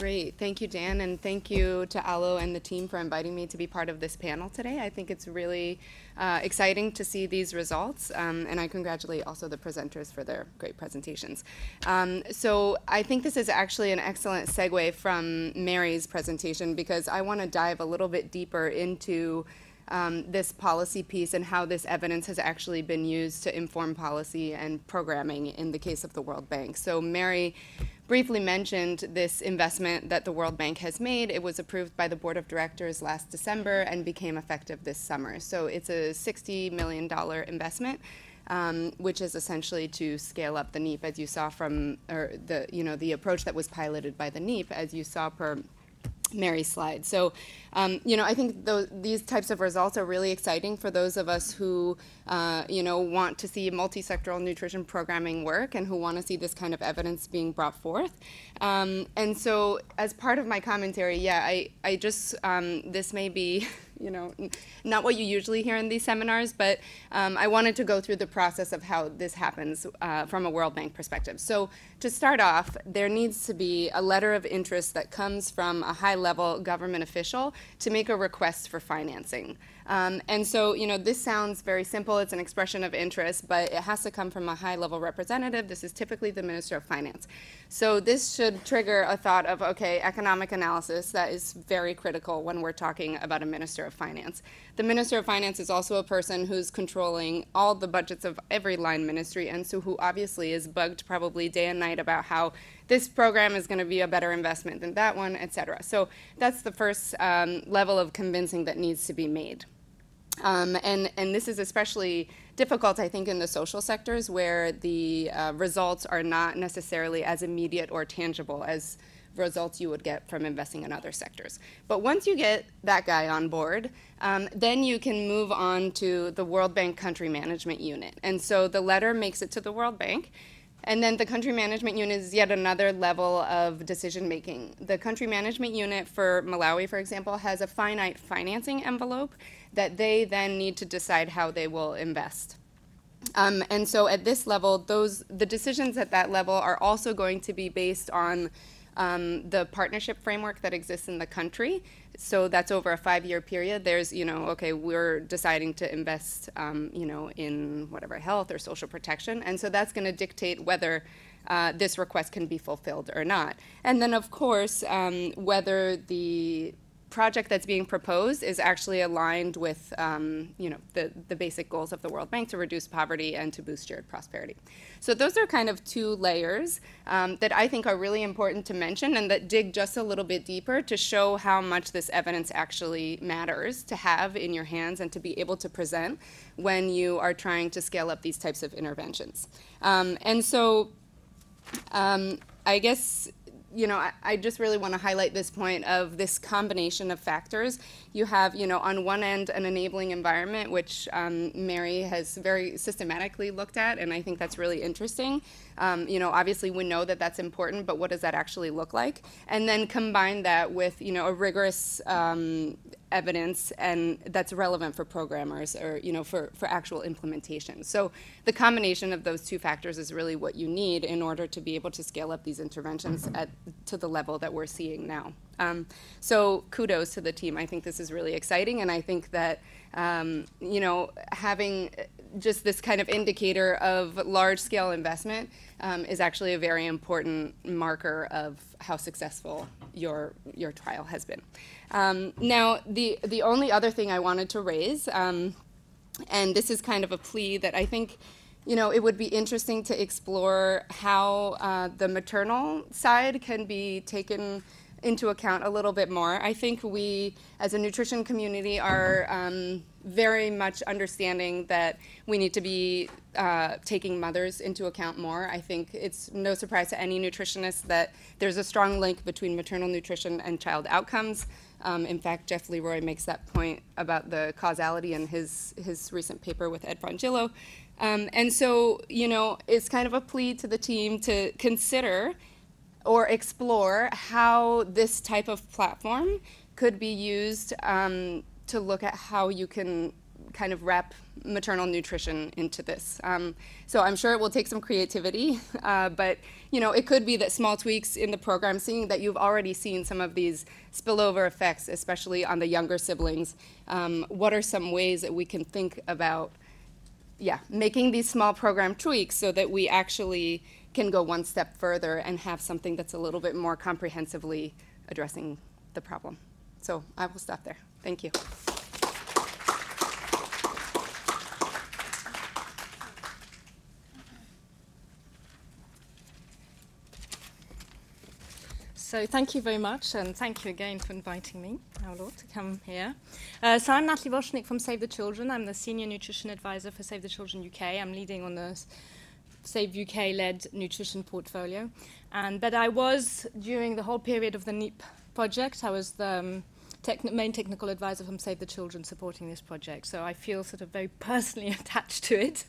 Great. Thank you, Dan, and thank you to Aulo and the team for inviting me to be part of this panel today. I think it's really uh, exciting to see these results, um, and I congratulate also the presenters for their great presentations. Um, so I think this is actually an excellent segue from Mary's presentation because I want to dive a little bit deeper into um, this policy piece and how this evidence has actually been used to inform policy and programming in the case of the World Bank. So Mary briefly mentioned this investment that the World Bank has made. It was approved by the Board of Directors last December and became effective this summer. So it's a $60 million investment. Um, which is essentially to scale up the NEEP, as you saw from, or the, you know, the approach that was piloted by the NEEP, as you saw per Mary's slide. So, um, you know, I think tho- these types of results are really exciting for those of us who, uh, you know, want to see multi-sectoral nutrition programming work and who want to see this kind of evidence being brought forth. Um, and so, as part of my commentary, yeah, I, I just, um, this may be. You know, not what you usually hear in these seminars, but um, I wanted to go through the process of how this happens uh, from a World Bank perspective. So, to start off, there needs to be a letter of interest that comes from a high level government official to make a request for financing. Um, and so, you know, this sounds very simple. It's an expression of interest, but it has to come from a high level representative. This is typically the Minister of Finance. So, this should trigger a thought of, okay, economic analysis. That is very critical when we're talking about a Minister of Finance. The Minister of Finance is also a person who's controlling all the budgets of every line ministry, and so who obviously is bugged probably day and night about how this program is going to be a better investment than that one, et cetera. So, that's the first um, level of convincing that needs to be made. Um, and, and this is especially difficult, I think, in the social sectors where the uh, results are not necessarily as immediate or tangible as results you would get from investing in other sectors. But once you get that guy on board, um, then you can move on to the World Bank Country Management Unit. And so the letter makes it to the World Bank. And then the country management unit is yet another level of decision making. The country management unit for Malawi, for example, has a finite financing envelope that they then need to decide how they will invest. Um, and so at this level, those the decisions at that level are also going to be based on um, the partnership framework that exists in the country. So that's over a five-year period. There's, you know, okay, we're deciding to invest, um, you know, in whatever health or social protection, and so that's going to dictate whether uh, this request can be fulfilled or not. And then, of course, um, whether the project that's being proposed is actually aligned with um, you know the, the basic goals of the World Bank to reduce poverty and to boost shared prosperity. So those are kind of two layers um, that I think are really important to mention and that dig just a little bit deeper to show how much this evidence actually matters to have in your hands and to be able to present when you are trying to scale up these types of interventions. Um, and so um, I guess you know, I, I just really want to highlight this point of this combination of factors. You have, you know, on one end, an enabling environment, which um, Mary has very systematically looked at, and I think that's really interesting. Um, you know, obviously we know that that's important, but what does that actually look like? And then combine that with, you know, a rigorous um, evidence and that's relevant for programmers or you know for, for actual implementation. So the combination of those two factors is really what you need in order to be able to scale up these interventions at to the level that we're seeing now. Um, so kudos to the team. I think this is really exciting and i think that um, you know having just this kind of indicator of large scale investment um, is actually a very important marker of how successful your your trial has been. Um, now, the the only other thing I wanted to raise, um, and this is kind of a plea that I think. You know, it would be interesting to explore how uh, the maternal side can be taken into account a little bit more. I think we, as a nutrition community, are um, very much understanding that we need to be uh, taking mothers into account more. I think it's no surprise to any nutritionist that there's a strong link between maternal nutrition and child outcomes. Um, in fact, Jef Leroy makes that point about the causality in his, his recent paper with Ed Frongillo. Um, and so, you know, it's kind of a plea to the team to consider or explore how this type of platform could be used um, to look at how you can kind of wrap maternal nutrition into this. Um, so I'm sure it will take some creativity, uh, but you know it could be that small tweaks in the program, seeing that you've already seen some of these spillover effects, especially on the younger siblings. Um, what are some ways that we can think about, yeah, making these small program tweaks so that we actually can go one step further and have something that's a little bit more comprehensively addressing the problem. So I will stop there. Thank you. So thank you very much, and thank you again for inviting me, Paolo, to come here. Uh, so I'm Natalie Roschnik from Save the Children. I'm the Senior Nutrition Advisor for Save the Children UK. I'm leading on the Save UK-led nutrition portfolio. And but I was during the whole period of the NEEP project. I was the um, techn main technical advisor from Save the Children supporting this project. So I feel sort of very personally attached to it,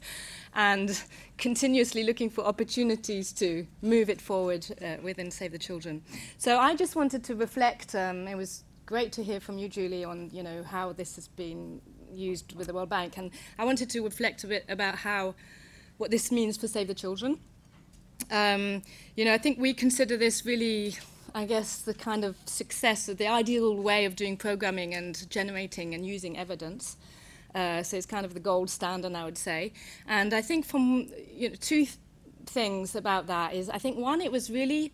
and continuously looking for opportunities to move it forward uh, within Save the Children. So I just wanted to reflect. Um, it was great to hear from you, Julie, on you know how this has been used with the World Bank, and I wanted to reflect a bit about how what this means for Save the Children. Um, you know, I think we consider this really, I guess, the kind of success, the ideal way of doing programming and generating and using evidence. Uh, so it's kind of the gold standard, I would say. And I think from you know, two th things about that is, I think one, it was really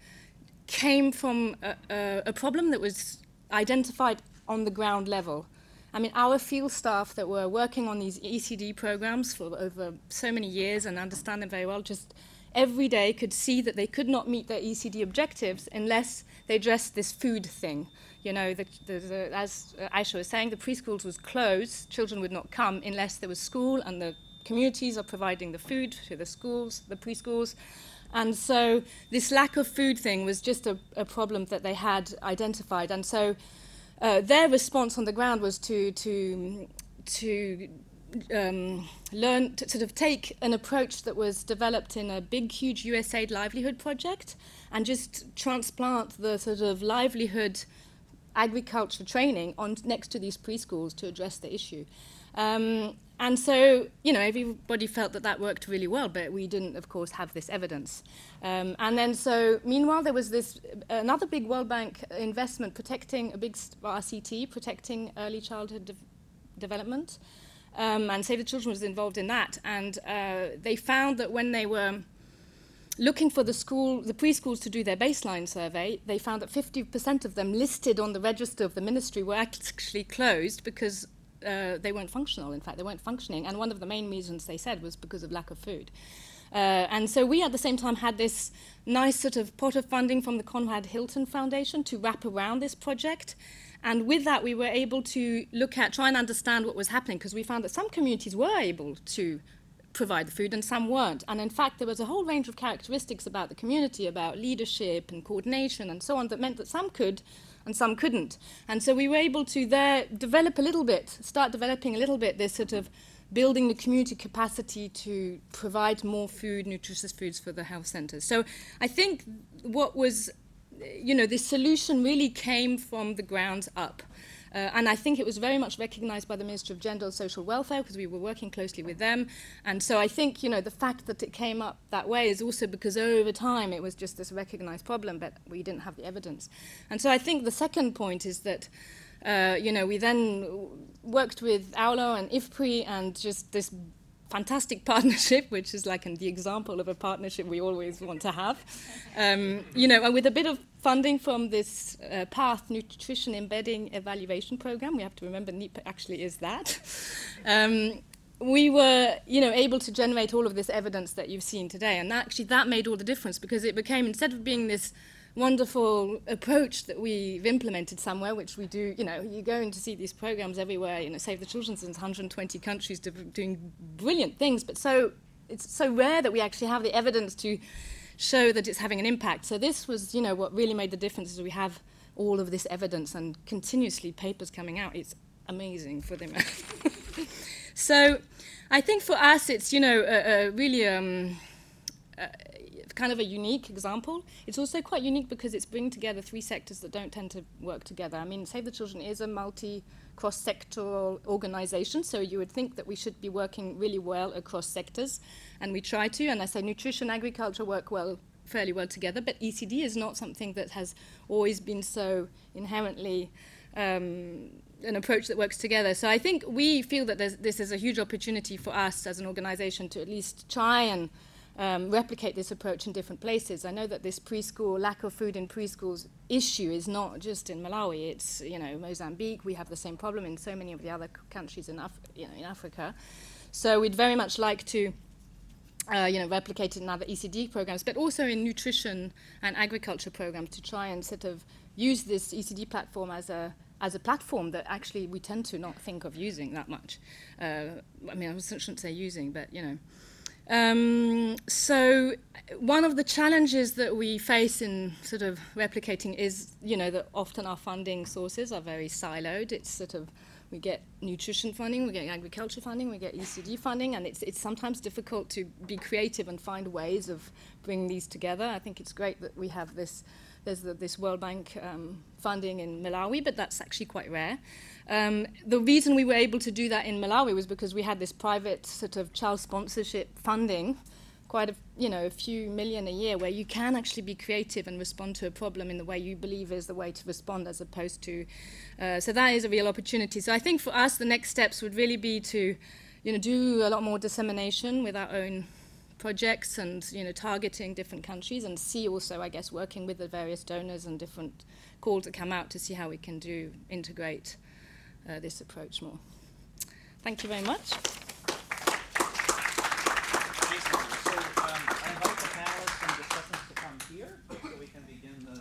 came from a, a, a problem that was identified on the ground level. I mean, our field staff that were working on these ECD programs for over so many years and understand them very well, just every day could see that they could not meet their ECD objectives unless they addressed this food thing. You know, the, the, the, as Aisha was saying, the preschools was closed, children would not come unless there was school and the communities are providing the food to the schools, the preschools. And so this lack of food thing was just a, a problem that they had identified. And so uh, their response on the ground was to to to um, learn to sort of take an approach that was developed in a big, huge USAID livelihood project, and just transplant the sort of livelihood agriculture training on next to these preschools to address the issue. Um, and so, you know, everybody felt that that worked really well, but we didn't, of course, have this evidence. Um, and then, so meanwhile, there was this another big World Bank investment protecting a big RCT, protecting early childhood de- development. Um, and Save the Children was involved in that. And uh, they found that when they were looking for the school, the preschools to do their baseline survey, they found that 50% of them listed on the register of the ministry were actually closed because uh, they weren't functional. In fact, they weren't functioning. And one of the main reasons they said was because of lack of food. Uh, and so we at the same time had this nice sort of pot of funding from the Conrad Hilton Foundation to wrap around this project. And with that, we were able to look at, try and understand what was happening, because we found that some communities were able to provide the food and some weren't. And in fact, there was a whole range of characteristics about the community, about leadership and coordination and so on, that meant that some could and some couldn't. And so we were able to there develop a little bit, start developing a little bit this sort of building the community capacity to provide more food, nutritious foods for the health centres. So I think what was, you know, this solution really came from the ground up. Uh, and I think it was very much recognized by the Ministry of Gender and Social Welfare because we were working closely with them. And so I think, you know, the fact that it came up that way is also because over time it was just this recognized problem, but we didn't have the evidence. And so I think the second point is that, uh, you know, we then worked with Aulo and IFPRI and just this fantastic partnership, which is like the example of a partnership we always want to have. Um, you know, and with a bit of funding from this uh, PATH Nutrition Embedding Evaluation Program, we have to remember NEEP actually is that. Um, we were, you know, able to generate all of this evidence that you've seen today, and actually that made all the difference because it became instead of being this wonderful approach that we've implemented somewhere, which we do, you know, you're going to see these programs everywhere, you know, Save the Children's in 120 countries doing brilliant things, but so it's so rare that we actually have the evidence to show that it's having an impact. So this was, you know, what really made the difference is we have all of this evidence and continuously papers coming out. It's amazing for them. so I think for us, it's, you know, a, really um, kind of a unique example. It's also quite unique because it's bringing together three sectors that don't tend to work together. I mean, Save the Children is a multi cross-sectoral organization, so you would think that we should be working really well across sectors, and we try to. And I say nutrition, agriculture work well, fairly well together, but ECD is not something that has always been so inherently um, an approach that works together. So I think we feel that this is a huge opportunity for us as an organization to at least try and um, replicate this approach in different places. I know that this preschool lack of food in preschools issue is not just in Malawi. It's you know Mozambique. We have the same problem in so many of the other countries in Af- you know in Africa. So we'd very much like to. Uh, you know, replicate it in other ECD programs, but also in nutrition and agriculture programs to try and sort of use this ECD platform as a as a platform that actually we tend to not think of using that much. Uh, I mean, I shouldn't say using, but you know, um, so one of the challenges that we face in sort of replicating is, you know, that often our funding sources are very siloed. It's sort of we get nutrition funding, we get agriculture funding, we get ECD funding, and it's it's sometimes difficult to be creative and find ways of bringing these together. I think it's great that we have this. There's the, this World Bank um, funding in Malawi, but that's actually quite rare. Um, the reason we were able to do that in Malawi was because we had this private sort of child sponsorship funding, quite a you know a few million a year, where you can actually be creative and respond to a problem in the way you believe is the way to respond, as opposed to. Uh, so that is a real opportunity. So I think for us, the next steps would really be to, you know, do a lot more dissemination with our own projects and you know targeting different countries and see also I guess working with the various donors and different calls that come out to see how we can do integrate uh, this approach more. Thank you very much. So, um, I invite the panelists and discussants to come here so we can begin the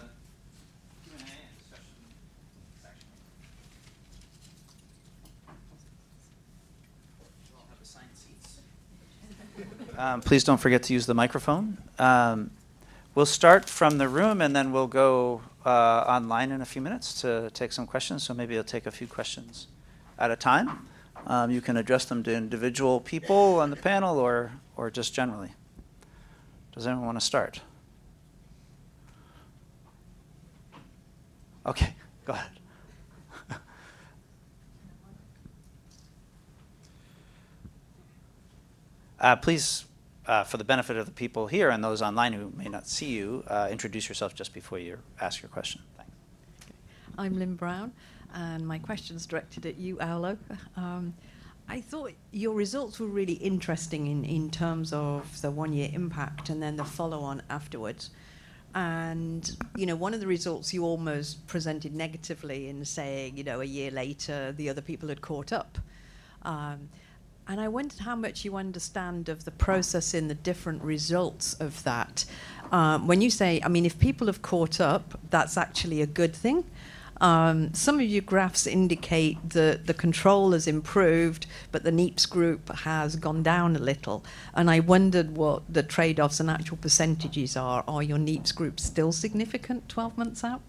Q&A and discussion section. You all have assigned seats. Um, please don't forget to use the microphone. Um, we'll start from the room and then we'll go uh, online in a few minutes to take some questions. So maybe I'll take a few questions at a time. Um, you can address them to individual people on the panel or, or just generally. Does anyone want to start? Okay, go ahead. Uh, please, uh, for the benefit of the people here and those online who may not see you, uh, introduce yourself just before you ask your question. Thanks. I'm Lynn Brown, and my question's directed at you, Aulo. Um, I thought your results were really interesting in, in terms of the one year impact and then the follow on afterwards. And, you know, one of the results you almost presented negatively in saying, you know, a year later the other people had caught up. Um, and I wondered how much you understand of the process in the different results of that. Um, when you say, I mean, if people have caught up, that's actually a good thing. Um, some of your graphs indicate that the control has improved, but the NEEPS group has gone down a little. And I wondered what the trade offs and actual percentages are. Are your NEEPS groups still significant 12 months out?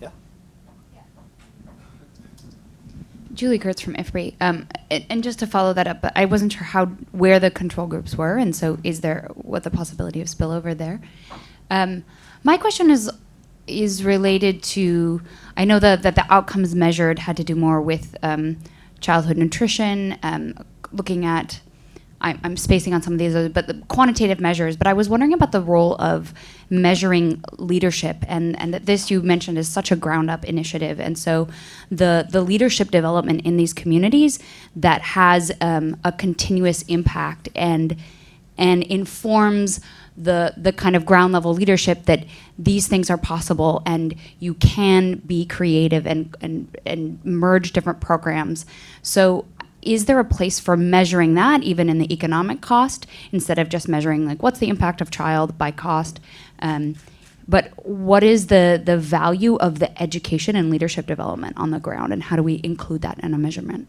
Yeah. Julie Kurtz from IFPRI. Um, and, and just to follow that up, I wasn't sure how where the control groups were, and so is there what the possibility of spillover there? Um, my question is is related to I know that that the outcomes measured had to do more with um, childhood nutrition, um, looking at I'm, I'm spacing on some of these, other- but the quantitative measures. But I was wondering about the role of measuring leadership, and and that this you mentioned is such a ground up initiative, and so the the leadership development in these communities that has um, a continuous impact and and informs the the kind of ground level leadership that these things are possible and you can be creative and and and merge different programs. So is there a place for measuring that even in the economic cost instead of just measuring like what's the impact of child by cost um, but what is the the value of the education and leadership development on the ground and how do we include that in a measurement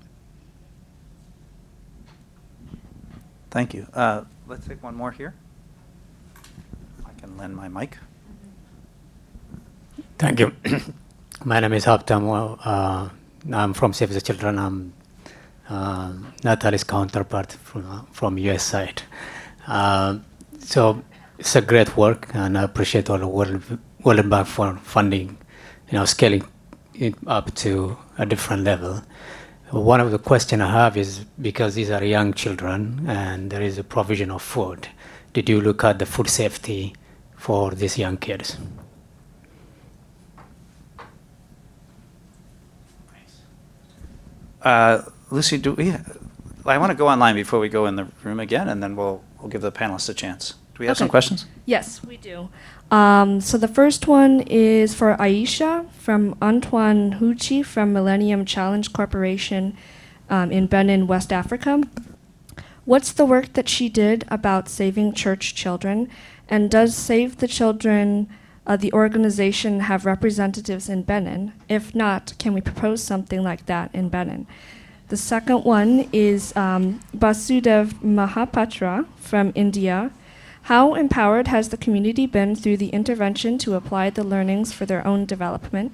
Thank you. Uh, let's take one more here. I can lend my mic. Thank you. My name is Haptam. Uh, I'm from Save the Children. I'm Natalie's counterpart from uh, from US side. Uh, so it's a great work, and I appreciate all the World World Bank for funding, you know, scaling it up to a different level. One of the question I have is because these are young children and there is a provision of food. Did you look at the food safety for these young kids? Lucy, do we? I want to go online before we go in the room again, and then we'll we'll give the panelists a chance. Do we have some Okay. questions? Yes, we do. Um, so the first one is for Aisha from Antoine Huchi from Millennium Challenge Corporation um, in Benin, West Africa. What's the work that she did about saving church children? And does Save the Children, uh, the organization, have representatives in Benin? If not, can we propose something like that in Benin? The second one is um, Basudev Mahapatra from India. How empowered has the community been through the intervention to apply the learnings for their own development?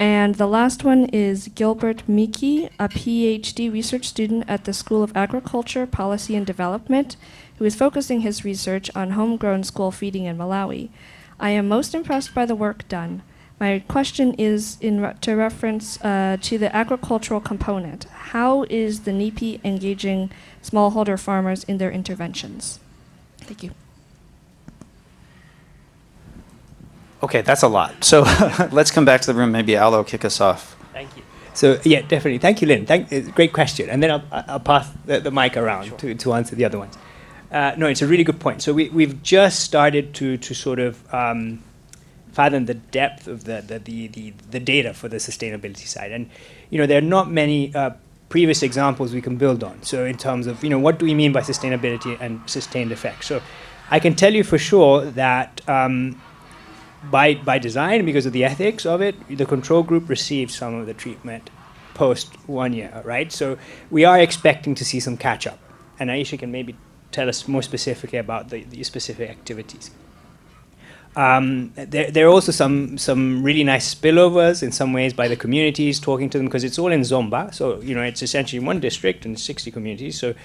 And the last one is Gilbert Miki, a PhD research student at the School of Agriculture, Policy and Development, who is focusing his research on homegrown school feeding in Malawi. I am most impressed by the work done. My question is in re- to reference uh, to the agricultural component. How is the NIPI engaging smallholder farmers in their interventions? Thank you. Okay, that's a lot. So let's come back to the room. Maybe Aulo kick us off. Thank you. So yeah, definitely. Thank you, Lynn. Thank, it's a great question. And then I'll, I'll pass the, the mic around to, to answer the other ones. Uh, no, it's a really good point. So we, we've just started to, to sort of um, fathom the depth of the, the, the, the, the data for the sustainability side. And, you know, there are not many uh, previous examples we can build on. So in terms of, you know, what do we mean by sustainability and sustained effects? So I can tell you for sure that um, by, by design, because of the ethics of it, the control group received some of the treatment post one year, right? So we are expecting to see some catch up. And Aisha can maybe tell us more specifically about the, the specific activities. Um, there, there are also some, some really nice spillovers in some ways by the communities, talking to them, because it's all in Zomba. So, you know, it's essentially one district and 60 communities. So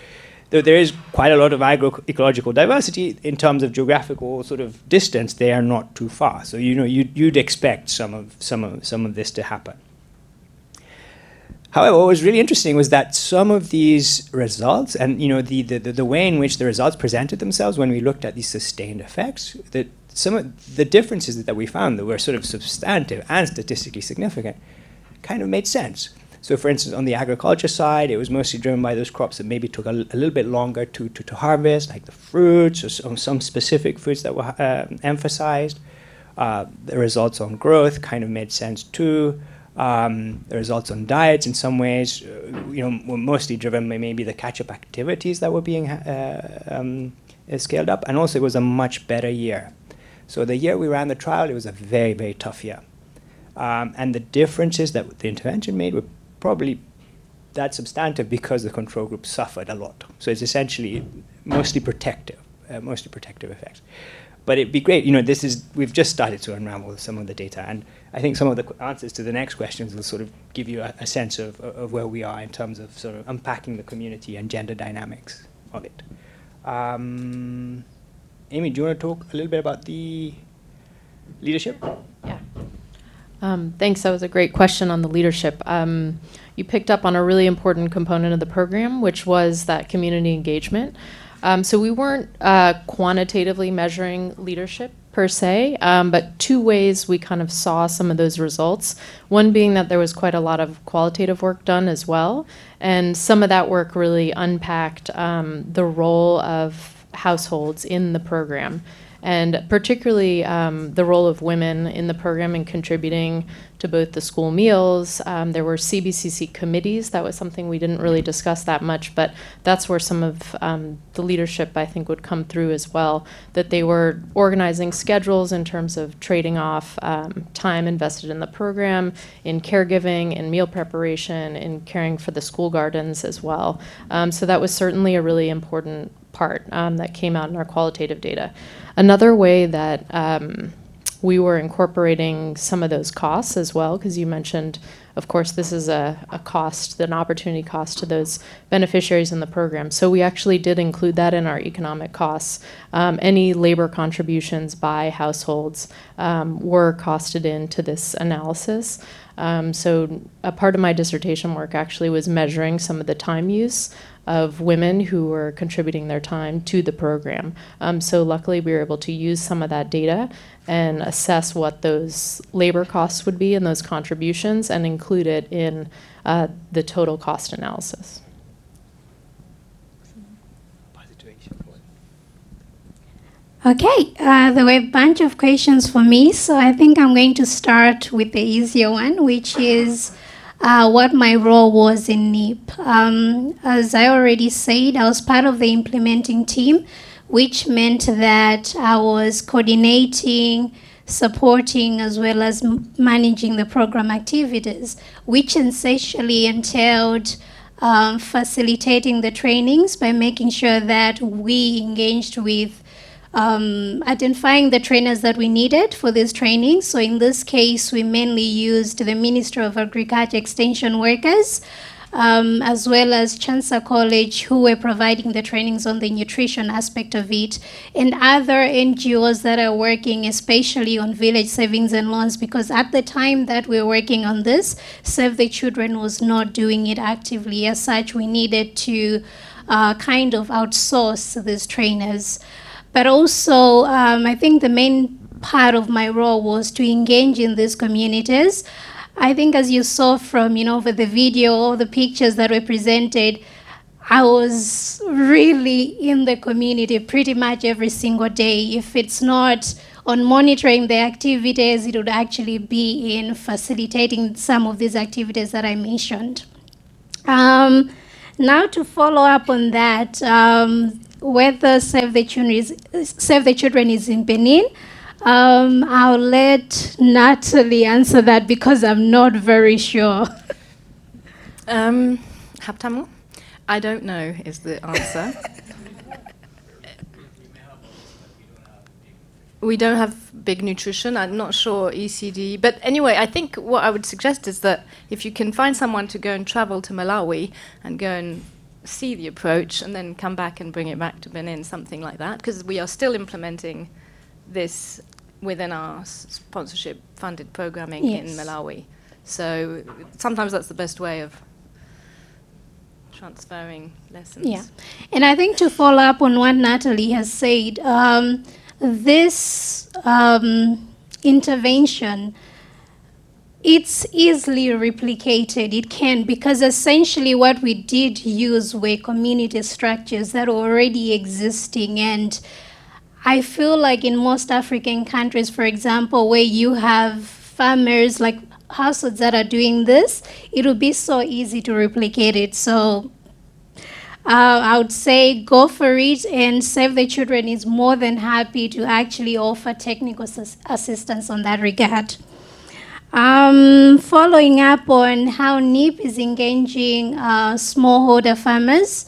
there is quite a lot of agroecological diversity in terms of geographical sort of distance, they are not too far. So you know you'd, you'd expect some of some of some of this to happen. However, what was really interesting was that some of these results, and you know, the, the, the way in which the results presented themselves when we looked at these sustained effects, that some of the differences that we found that were sort of substantive and statistically significant kind of made sense. So, for instance, on the agriculture side, it was mostly driven by those crops that maybe took a, a little bit longer to, to, to, harvest, like the fruits or some, some specific fruits that were uh, emphasized. Uh, the results on growth kind of made sense too. Um, the results on diets, in some ways, uh, you know, were mostly driven by maybe the catch-up activities that were being uh, um, scaled up, and also it was a much better year. So the year we ran the trial, it was a very, very tough year. Um, and the differences that the intervention made were probably that substantive because the control group suffered a lot. So it's essentially mostly protective, uh, mostly protective effects. But it'd be great, you know, this is, we've just started to unravel some of the data, and I think some of the answers to the next questions will sort of give you a, a sense of, of where we are in terms of sort of unpacking the community and gender dynamics of it. Um, Amy, do you want to talk a little bit about the leadership? Yeah. Um, thanks. That was a great question on the leadership. Um, you picked up on a really important component of the program, which was that community engagement. Um, so we weren't uh, quantitatively measuring leadership per se, um, but two ways we kind of saw some of those results. One being that there was quite a lot of qualitative work done as well, and some of that work really unpacked um, the role of households in the program and particularly um, the role of women in the program and contributing to both the school meals. Um, there were CBCC committees. That was something we didn't really discuss that much, but that's where some of um, the leadership I think would come through as well. That they were organizing schedules in terms of trading off um, time invested in the program, in caregiving, in meal preparation, in caring for the school gardens as well. Um, so that was certainly a really important part um, that came out in our qualitative data. Another way that um, we were incorporating some of those costs as well, because you mentioned, of course, this is a, a cost, an opportunity cost to those beneficiaries in the program. So we actually did include that in our economic costs. Um, any labor contributions by households were costed into this analysis. Um, so a part of my dissertation work actually was measuring some of the time use of women who were contributing their time to the program. Um, so luckily, we were able to use some of that data and assess what those labor costs would be and those contributions and include it in uh, the total cost analysis. Okay, uh, there were a bunch of questions for me, so I think I'm going to start with the easier one, which is uh, what my role was in NEEP. Um, as I already said, I was part of the implementing team, which meant that I was coordinating, supporting, as well as managing the program activities, which essentially entailed um, facilitating the trainings by making sure that we engaged with um, identifying the trainers that we needed for this training. So in this case, we mainly used the Ministry of Agriculture Extension workers. Um, as well as Chancellor College, who were providing the trainings on the nutrition aspect of it, and other NGOs that are working especially on village savings and loans, because at the time that we were working on this, Save the Children was not doing it actively. As such, we needed to uh, kind of outsource these trainers. But also, um, I think the main part of my role was to engage in these communities. I think, as you saw from you know with the video, or the pictures that were presented, I was really in the community pretty much every single day. If it's not on monitoring the activities, it would actually be in facilitating some of these activities that I mentioned. Um, now, to follow up on that, um, whether Save the Children is, Save the Children is in Benin. Um, I'll let Natalie answer that because I'm not very sure. Um? I don't know is the answer. we don't have big nutrition. I'm not sure ECD. But anyway, I think what I would suggest is that if you can find someone to go and travel to Malawi and go and see the approach and then come back and bring it back to Benin, something like that, because we are still implementing this within our sponsorship funded programming yes. in Malawi. So sometimes that's the best way of transferring lessons. Yeah. And I think to follow up on what Natalie has said, um, this um, intervention it's easily replicated. It can because essentially what we did use were community structures that were already existing and I feel like in most African countries, for example, where you have farmers like households that are doing this, it will be so easy to replicate it. So uh, I would say go for it, and Save the Children is more than happy to actually offer technical assistance on that regard. Um, following up on how NEEP is engaging uh, smallholder farmers,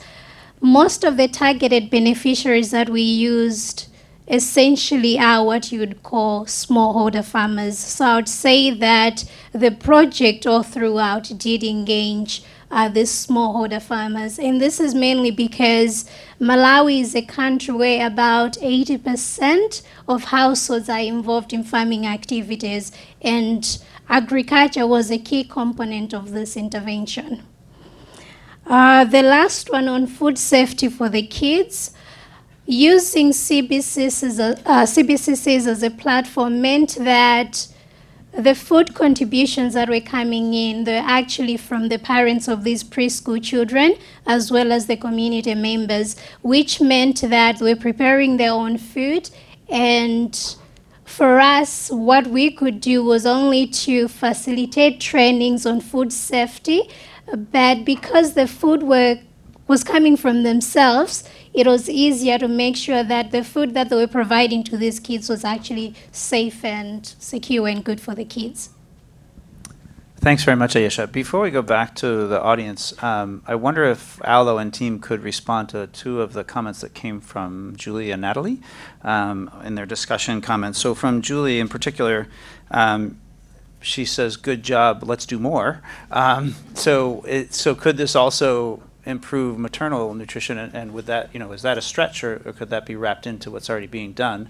most of the targeted beneficiaries that we used essentially are what you would call smallholder farmers. So I would say that the project all throughout did engage uh, the smallholder farmers. And this is mainly because Malawi is a country where about 80% of households are involved in farming activities, and agriculture was a key component of this intervention. Uh, the last one on food safety for the kids. Using CBCCs as a, uh, CBCCs as a platform meant that the food contributions that were coming in, they're actually from the parents of these preschool children as well as the community members, which meant that we're preparing their own food. And for us, what we could do was only to facilitate trainings on food safety, but because the food were, was coming from themselves, it was easier to make sure that the food that they were providing to these kids was actually safe and secure and good for the kids. Thanks very much, Ayesha. Before we go back to the audience, um, I wonder if Aulo and team could respond to two of the comments that came from Julie and Natalie um, in their discussion comments. So from Julie in particular, um, she says, "Good job. Let's do more." Um, so, it, so could this also improve maternal nutrition, and, and would that, you know, is that a stretch, or, or could that be wrapped into what's already being done?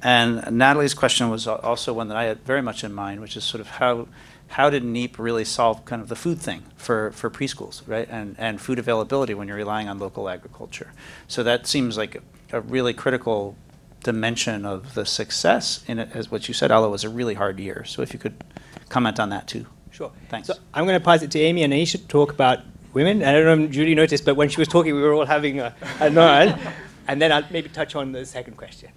And Natalie's question was also one that I had very much in mind, which is sort of how how did NEEP really solve kind of the food thing for, for preschools, right? And, and food availability when you're relying on local agriculture. So that seems like a, really critical dimension of the success in as what you said, Aulo, was a really hard year. So if you could comment on that too. Sure. Thanks. So I'm going to pass it to Amy, and Aisha to talk about women. I don't know if Julie noticed, but when she was talking, we were all having a, a nod. And then I'll maybe touch on the second question.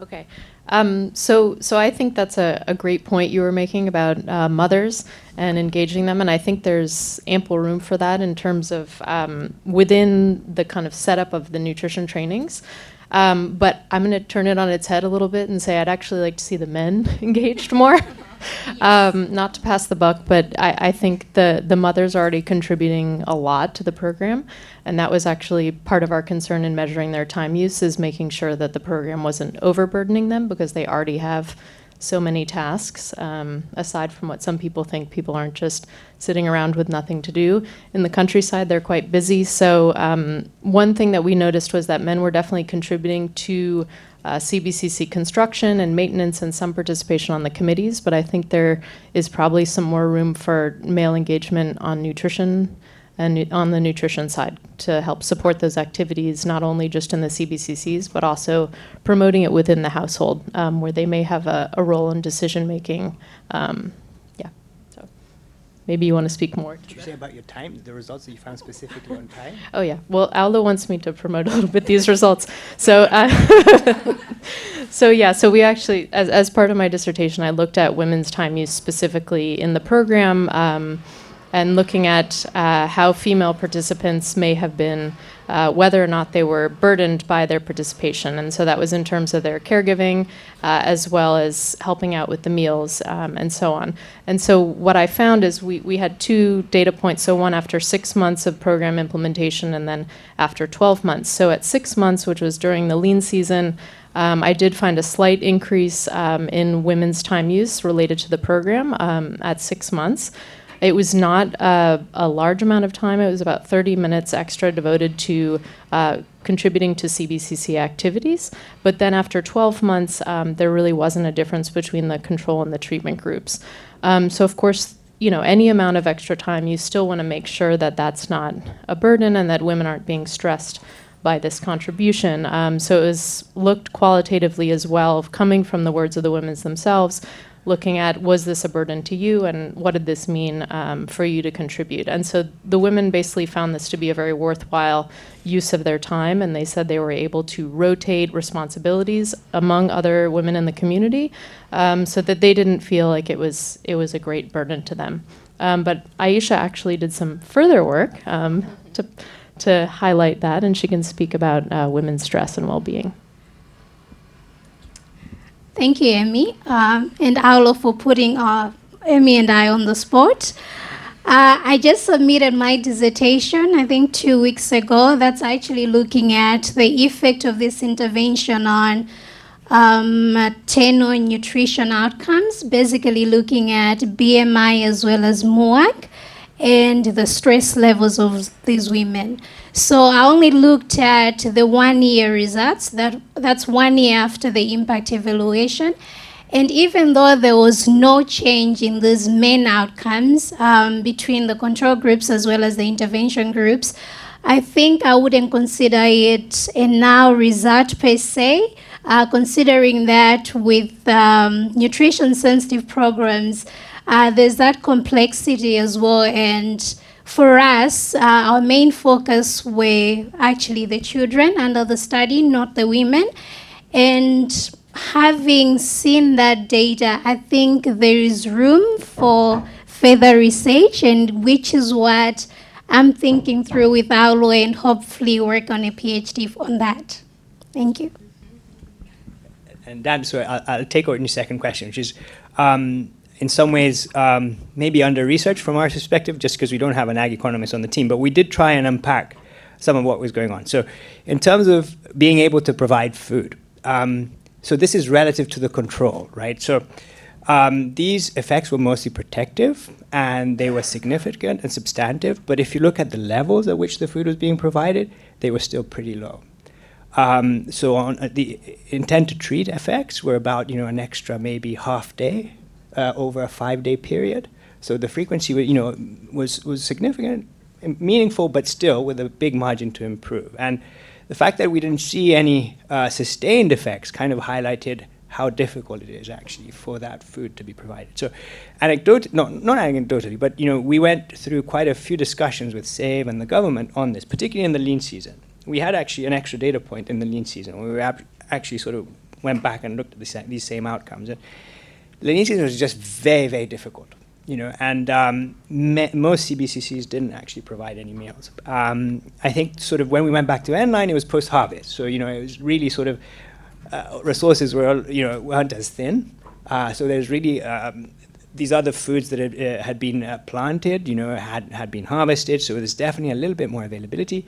Okay. Um, so, so I think that's a, a great point you were making about uh, mothers and engaging them, and I think there's ample room for that in terms of um, within the kind of setup of the nutrition trainings. Um, but I'm going to turn it on its head a little bit and say I'd actually like to see the men engaged more. Um, not to pass the buck, but I, I think the, the mothers are already contributing a lot to the program. And that was actually part of our concern in measuring their time use is making sure that the program wasn't overburdening them because they already have so many tasks. Um, aside from what some people think, people aren't just sitting around with nothing to do. In the countryside, they're quite busy. So, um, one thing that we noticed was that men were definitely contributing to uh, CBCC construction and maintenance and some participation on the committees, but I think there is probably some more room for male engagement on nutrition and on the nutrition side to help support those activities, not only just in the CBCCs, but also promoting it within the household um, where they may have a, a role in decision making. Um, maybe you want to speak more. Did you say about your time, the results that you found specifically on time? Oh yeah. Well, Aulo wants me to promote a little bit these results. So, uh, so yeah. So we actually, as as part of my dissertation, I looked at women's time use specifically in the program, um, and looking at uh, how female participants may have been. Uh, whether or not they were burdened by their participation. And so that was in terms of their caregiving, uh, as well as helping out with the meals um, and so on. And so what I found is we, we had two data points. So one after six months of program implementation, and then after 12 months. So at six months, which was during the lean season, um, I did find a slight increase um, in women's time use related to the program um, at six months. It was not a, a large amount of time. It was about 30 minutes extra devoted to uh, contributing to CBCC activities. But then after 12 months, um, there really wasn't a difference between the control and the treatment groups. Um, so, of course, you know, any amount of extra time, you still want to make sure that that's not a burden and that women aren't being stressed by this contribution. Um, so it was looked qualitatively as well, coming from the words of the women themselves, looking at was this a burden to you and what did this mean um, for you to contribute. And so the women basically found this to be a very worthwhile use of their time, and they said they were able to rotate responsibilities among other women in the community, um, so that they didn't feel like it was it was a great burden to them. Um, but Aisha actually did some further work um, to to highlight that, and she can speak about uh, women's stress and well-being. Thank you, Emmy, um, and Aulo for putting uh, Emmy and I on the spot. Uh, I just submitted my dissertation, I think two weeks ago. That's actually looking at the effect of this intervention on um, 10 nutrition outcomes, basically looking at BMI as well as MUAC and the stress levels of these women. So I only looked at the one year results. That that's one year after the impact evaluation. And even though there was no change in these main outcomes um, between the control groups as well as the intervention groups, I think I wouldn't consider it a now result per se, uh, considering that with um, nutrition sensitive programs, uh, there's that complexity as well. And for us, uh, our main focus were actually the children under the study, not the women. And having seen that data, I think there is room for further research, and which is what I'm thinking through with Aulo and hopefully work on a PhD on that. Thank you. And Dan, so I'll, I'll take over your second question, which is um, in some ways um, maybe under researched from our perspective, just because we don't have an ag economist on the team. But we did try and unpack some of what was going on. So, in terms of being able to provide food, um, so this is relative to the control, right? So. Um, these effects were mostly protective and they were significant and substantive, but if you look at the levels at which the food was being provided, they were still pretty low. Um, so on uh, the intent to treat effects were about you know an extra maybe half day uh, over a five day period. So the frequency, you know, was was significant, meaningful, but still with a big margin to improve. And the fact that we didn't see any uh, sustained effects kind of highlighted how difficult it is actually for that food to be provided. So, anecdote, no, not anecdotally, but you know, we went through quite a few discussions with SAVE and the government on this, particularly in the lean season. We had actually an extra data point in the lean season. We were actually sort of went back and looked at the these same outcomes. And lean was just very, very difficult. You know, and um, me- most CBCCs didn't actually provide any meals. Um, I think sort of when we went back to endline, it was post-harvest. So you know, it was really sort of uh, resources were you know weren't as thin. Uh, so there's really um, these other foods that had, uh, had been uh, planted, you know, had had been harvested. So there's definitely a little bit more availability.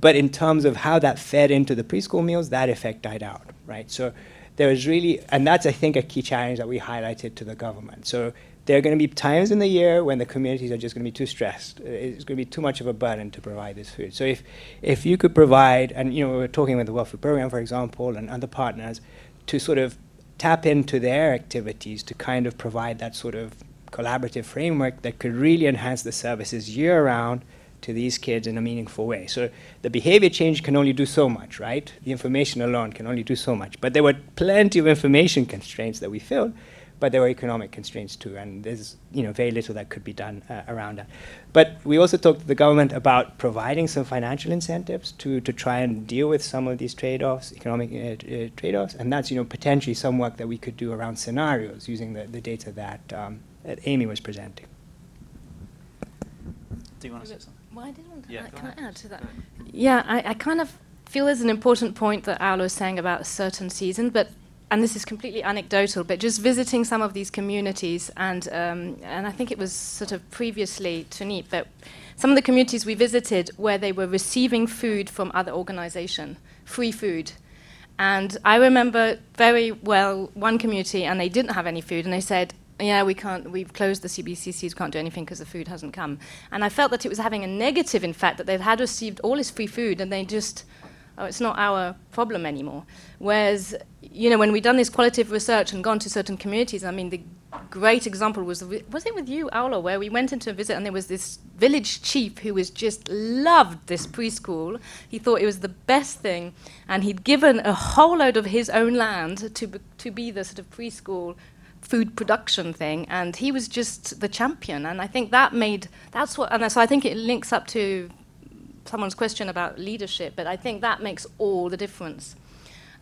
But in terms of how that fed into the preschool meals, that effect died out, right? So there was really, and that's I think a key challenge that we highlighted to the government. So there are going to be times in the year when the communities are just going to be too stressed. It's going to be too much of a burden to provide this food. So if, if you could provide, and you know, we we're talking with the World Food Program, for example, and other partners, to sort of tap into their activities to kind of provide that sort of collaborative framework that could really enhance the services year round to these kids in a meaningful way. So the behavior change can only do so much, right? The information alone can only do so much. But there were plenty of information constraints that we filled but there were economic constraints too, and there's you know very little that could be done uh, around that. But we also talked to the government about providing some financial incentives to, to try and deal with some of these trade-offs, economic uh, uh, trade-offs, and that's you know potentially some work that we could do around scenarios using the, the data that, um, that Amy was presenting. Do you want to say something? Well, I did want to Yeah, add, go can ahead. I add to that? Yeah, I, I kind of feel there's an important point that Aulo was saying about a certain season, but and this is completely anecdotal, but just visiting some of these communities, and um, and I think it was sort of previously to NEEP, but some of the communities we visited where they were receiving food from other organisation, free food. And I remember very well one community, and they didn't have any food, and they said, yeah, we can't, we've closed the CBCCs, can't do anything because the food hasn't come. And I felt that it was having a negative, in fact, that they had received all this free food and they just, oh, it's not our problem anymore. Whereas, you know, when we've done this qualitative research and gone to certain communities, I mean, the great example was was it with you, Aulo, where we went into a visit and there was this village chief who was just loved this preschool. He thought it was the best thing, and he'd given a whole load of his own land to to be the sort of preschool food production thing, and he was just the champion. And I think that made that's what, and so I think it links up to someone's question about leadership, but I think that makes all the difference.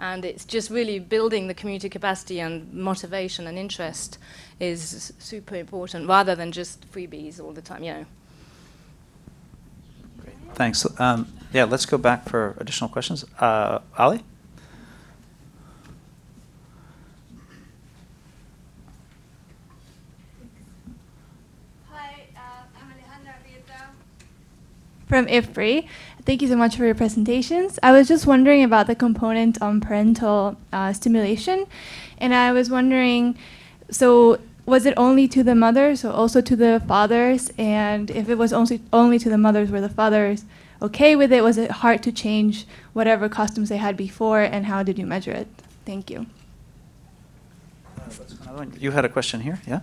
And it's just really building the community capacity and motivation and interest is super important rather than just freebies all the time, you know. Great. Thanks. Um, yeah, let's go back for additional questions. Uh, Ali? From IFPRI. Thank you so much for your presentations. I was just wondering about the component on parental uh, stimulation, and I was wondering, so was it only to the mothers or also to the fathers? And if it was only only to the mothers, were the fathers okay with it? Was it hard to change whatever costumes they had before, and how did you measure it? Thank you. You had a question here, yeah?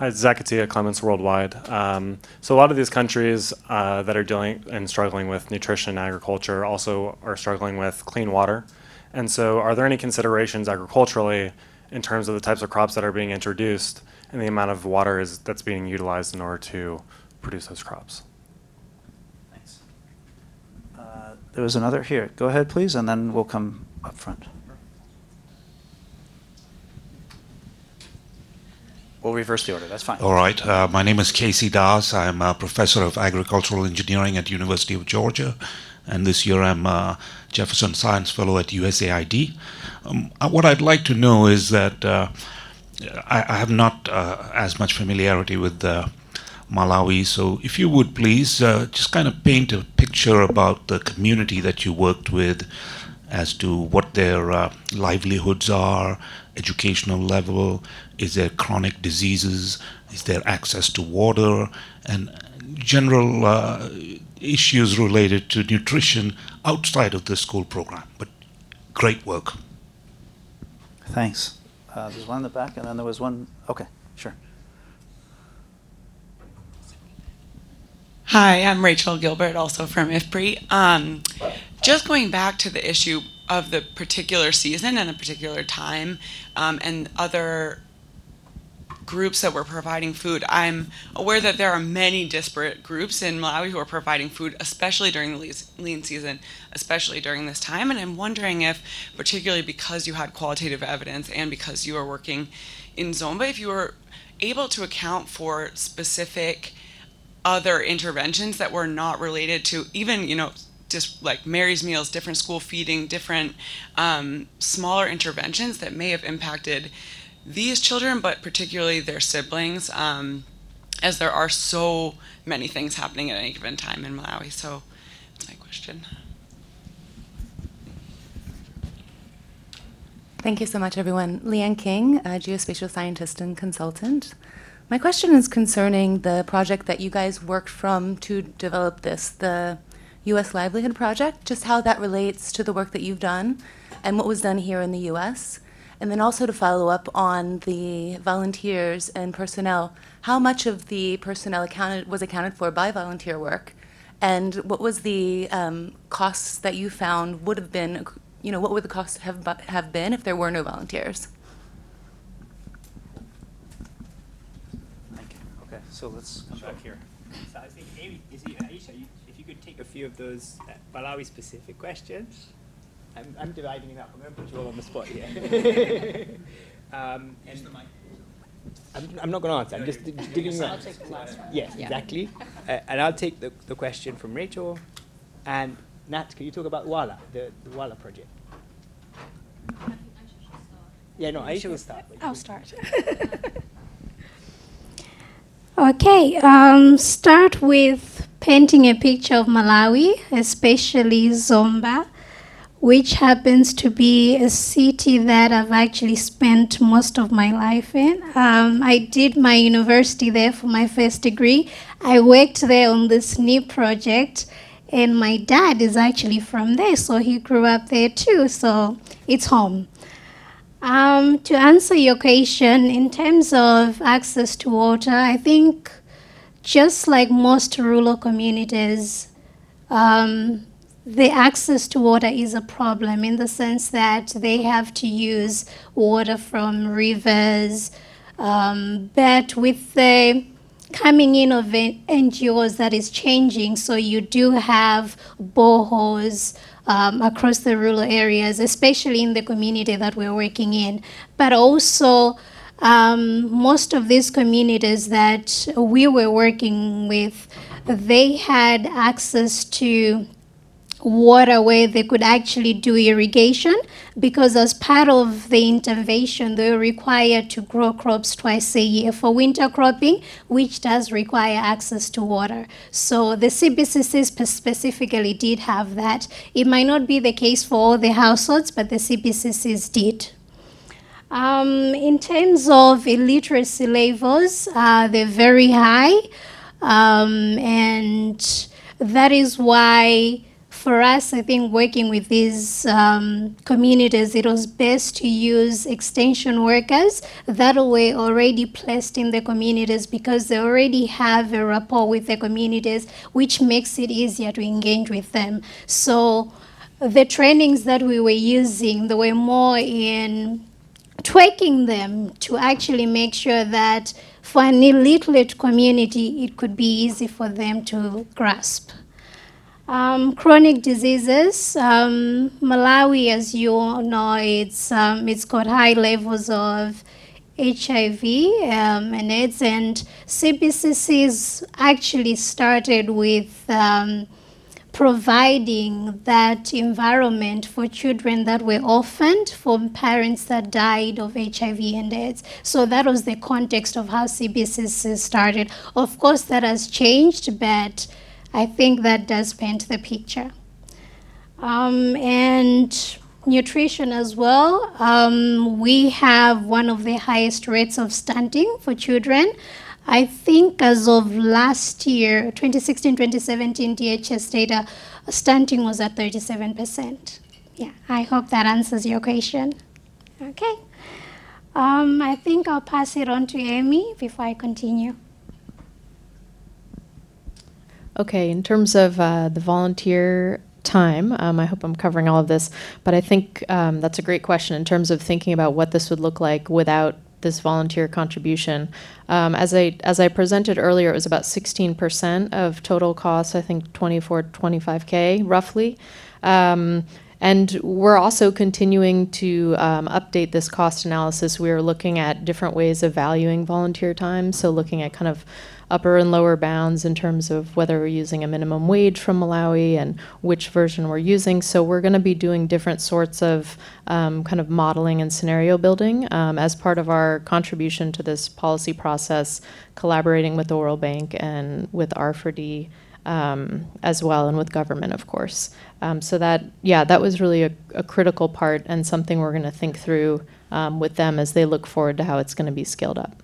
Hi, Zakatia Clements Worldwide. Um, so a lot of these countries uh, that are dealing and struggling with nutrition and agriculture also are struggling with clean water. And so are there any considerations agriculturally in terms of the types of crops that are being introduced and the amount of water is, that's being utilized in order to produce those crops? Thanks. Uh, there was another here. Go ahead, please, and then we'll come up front. We'll reverse the order. That's fine. All right. Uh, my name is K.C. Das. I'm a professor of agricultural engineering at University of Georgia, and this year I'm a Jefferson Science Fellow at USAID. Um, uh, what I'd like to know is that uh, I, I, have not uh, as much familiarity with Malawi, so if you would please uh, just kind of paint a picture about the community that you worked with as to what their uh, livelihoods are, educational level, is there chronic diseases, is there access to water, and general uh, issues related to nutrition outside of the school program. But great work. Thanks. Uh, there's one in the back, and then there was one. Okay, sure. Hi, I'm Rachel Gilbert, also from IFPRI. Um, just going back to the issue of the particular season and a particular time um, and other groups that were providing food. I'm aware that there are many disparate groups in Malawi who are providing food, especially during the lean season, especially during this time. And I'm wondering if, particularly because you had qualitative evidence and because you are working in Zomba, if you were able to account for specific other interventions that were not related to even, you know, just like Mary's meals, different school feeding, different um, smaller interventions that may have impacted these children, but particularly their siblings, um, as there are so many things happening at any given time in Malawi. So that's my question. Thank you so much, everyone. Leanne King, a geospatial scientist and consultant. My question is concerning the project that you guys worked from to develop this, the U.S. Livelihood Project, just how that relates to the work that you've done and what was done here in the U.S. And then also to follow up on the volunteers and personnel, how much of the personnel accounted was accounted for by volunteer work, and what was the um, costs that you found would have been, you know, what would the costs have have been if there were no volunteers? Thank you. Okay, so let's come back here. Few of those uh, Malawi specific questions. I'm, I'm dividing it up. I'm going to put you all on the spot here. um, and I'm, I'm not going to answer. I'm just digging around. I'll take the last one. Yes, yeah. exactly. uh, and I'll take the, the question from Rachel. And Nat, can you talk about WALA, the, the WALA project? Yeah, no, Aisha will start. I'll start. okay, um, start with painting a picture of Malawi, especially Zomba, which happens to be a city that I've actually spent most of my life in. Um, I did my university there for my first degree. I worked there on this new project, and my dad is actually from there, so he grew up there too, so it's home. Um, to answer your question, in terms of access to water, I think just like most rural communities, um, the access to water is a problem in the sense that they have to use water from rivers. Um, but with the coming in of NGOs that is changing, so you do have boreholes um, across the rural areas, especially in the community that we're working in. But also, um, most of these communities that we were working with, they had access to water where they could actually do irrigation because as part of the intervention they were required to grow crops twice a year for winter cropping which does require access to water. So the cbccs specifically did have that. It might not be the case for all the households but the cbccs did um, in terms of illiteracy levels, uh, they're very high, um, and that is why, for us, I think working with these um, communities, it was best to use extension workers that were already placed in the communities because they already have a rapport with the communities, which makes it easier to engage with them. So the trainings that we were using, they were more in tweaking them to actually make sure that for an illiterate community, it could be easy for them to grasp. Um, chronic diseases, um, Malawi, as you all know, it's um, it's got high levels of HIV um, and AIDS, and CBCCs actually started with um, providing that environment for children that were orphaned from parents that died of HIV and AIDS. So that was the context of how CBCC started. Of course, that has changed, but I think that does paint the picture. Um, and nutrition as well. Um, we have one of the highest rates of stunting for children. I think as of last year, 2016 2017 DHS data, stunting was at 37%. Yeah, I hope that answers your question. Okay. Um, I think I'll pass it on to Amy before I continue. Okay, in terms of uh, the volunteer time, um, I hope I'm covering all of this, but I think um, that's a great question in terms of thinking about what this would look like without this volunteer contribution. Um, as I as I presented earlier, it was about 16% of total costs. I think 24, 25k roughly. Um, and we're also continuing to um, update this cost analysis. We are looking at different ways of valuing volunteer time. So, looking at kind of upper and lower bounds in terms of whether we're using a minimum wage from Malawi and which version we're using. So, we're going to be doing different sorts of um, kind of modeling and scenario building um, as part of our contribution to this policy process, collaborating with the World Bank and with R4D um, as well, and with government, of course. Um, so that, yeah, that was really a, a critical part and something we're going to think through um, with them as they look forward to how it's going to be scaled up.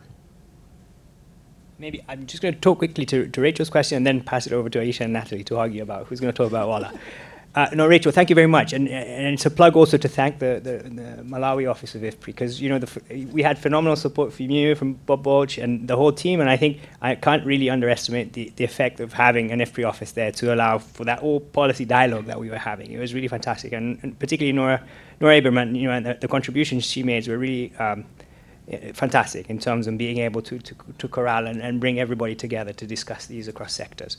Maybe I'm just going to talk quickly to, to Rachel's question and then pass it over to Aisha and Natalie to argue about who's going to talk about WALA. Uh, no, Rachel, thank you very much, and, and it's a plug also to thank the, the, the Malawi office of IFPRI because you know we had phenomenal support from you, from Bob Baulch, and the whole team, and I think I can't really underestimate the, the effect of having an IFPRI office there to allow for that whole policy dialogue that we were having. It was really fantastic, and, and particularly Nora, Nora Aberman, you know, and the, the contributions she made were really um, Eh, fantastic in terms of being able to, to, to corral and, and bring everybody together to discuss these across sectors.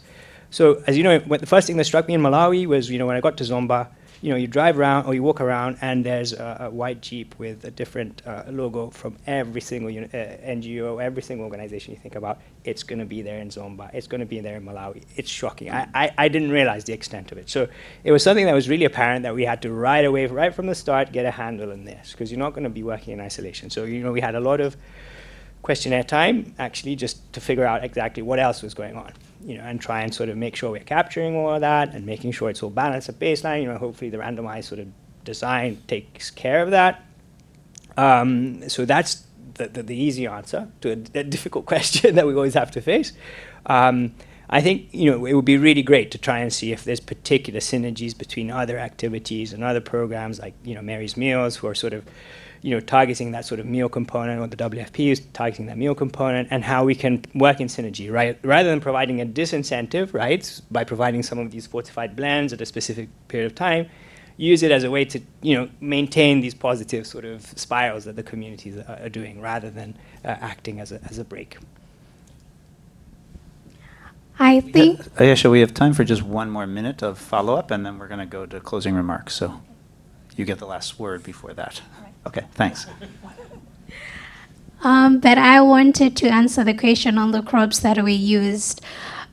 So, as you know, the first thing that struck me in Malawi was, you know, when I got to Zomba, you know, you drive around or you walk around and there's a, a white Jeep with a different uh, logo from every single uni- uh, NGO, every single organization you think about. It's going to be there in Zomba. It's going to be there in Malawi. It's shocking. I, I, I didn't realize the extent of it. So it was something that was really apparent that we had to right away, right from the start, get a handle on this because you're not going to be working in isolation. So, you know, we had a lot of questionnaire time actually just to figure out exactly what else was going on you know, and try and sort of make sure we're capturing all of that and making sure it's all balanced at baseline. You know, hopefully the randomized sort of design takes care of that. Um, so that's the, the, the, easy answer to a, difficult question that we always have to face. Um, I think you know it would be really great to try and see if there's particular synergies between other activities and other programs like you know Mary's Meals, who are sort of you know targeting that sort of meal component, or the WFP is targeting that meal component, and how we can work in synergy, right? Rather than providing a disincentive, right, by providing some of these fortified blends at a specific period of time, use it as a way to you know maintain these positive sort of spirals that the communities are, are doing, rather than uh, acting as a as a break. I think Ayesha, we have time for just one more minute of follow-up, and then we're going to go to closing remarks. So you get the last word before that. Okay, thanks. Um, but I wanted to answer the question on the crops that we used.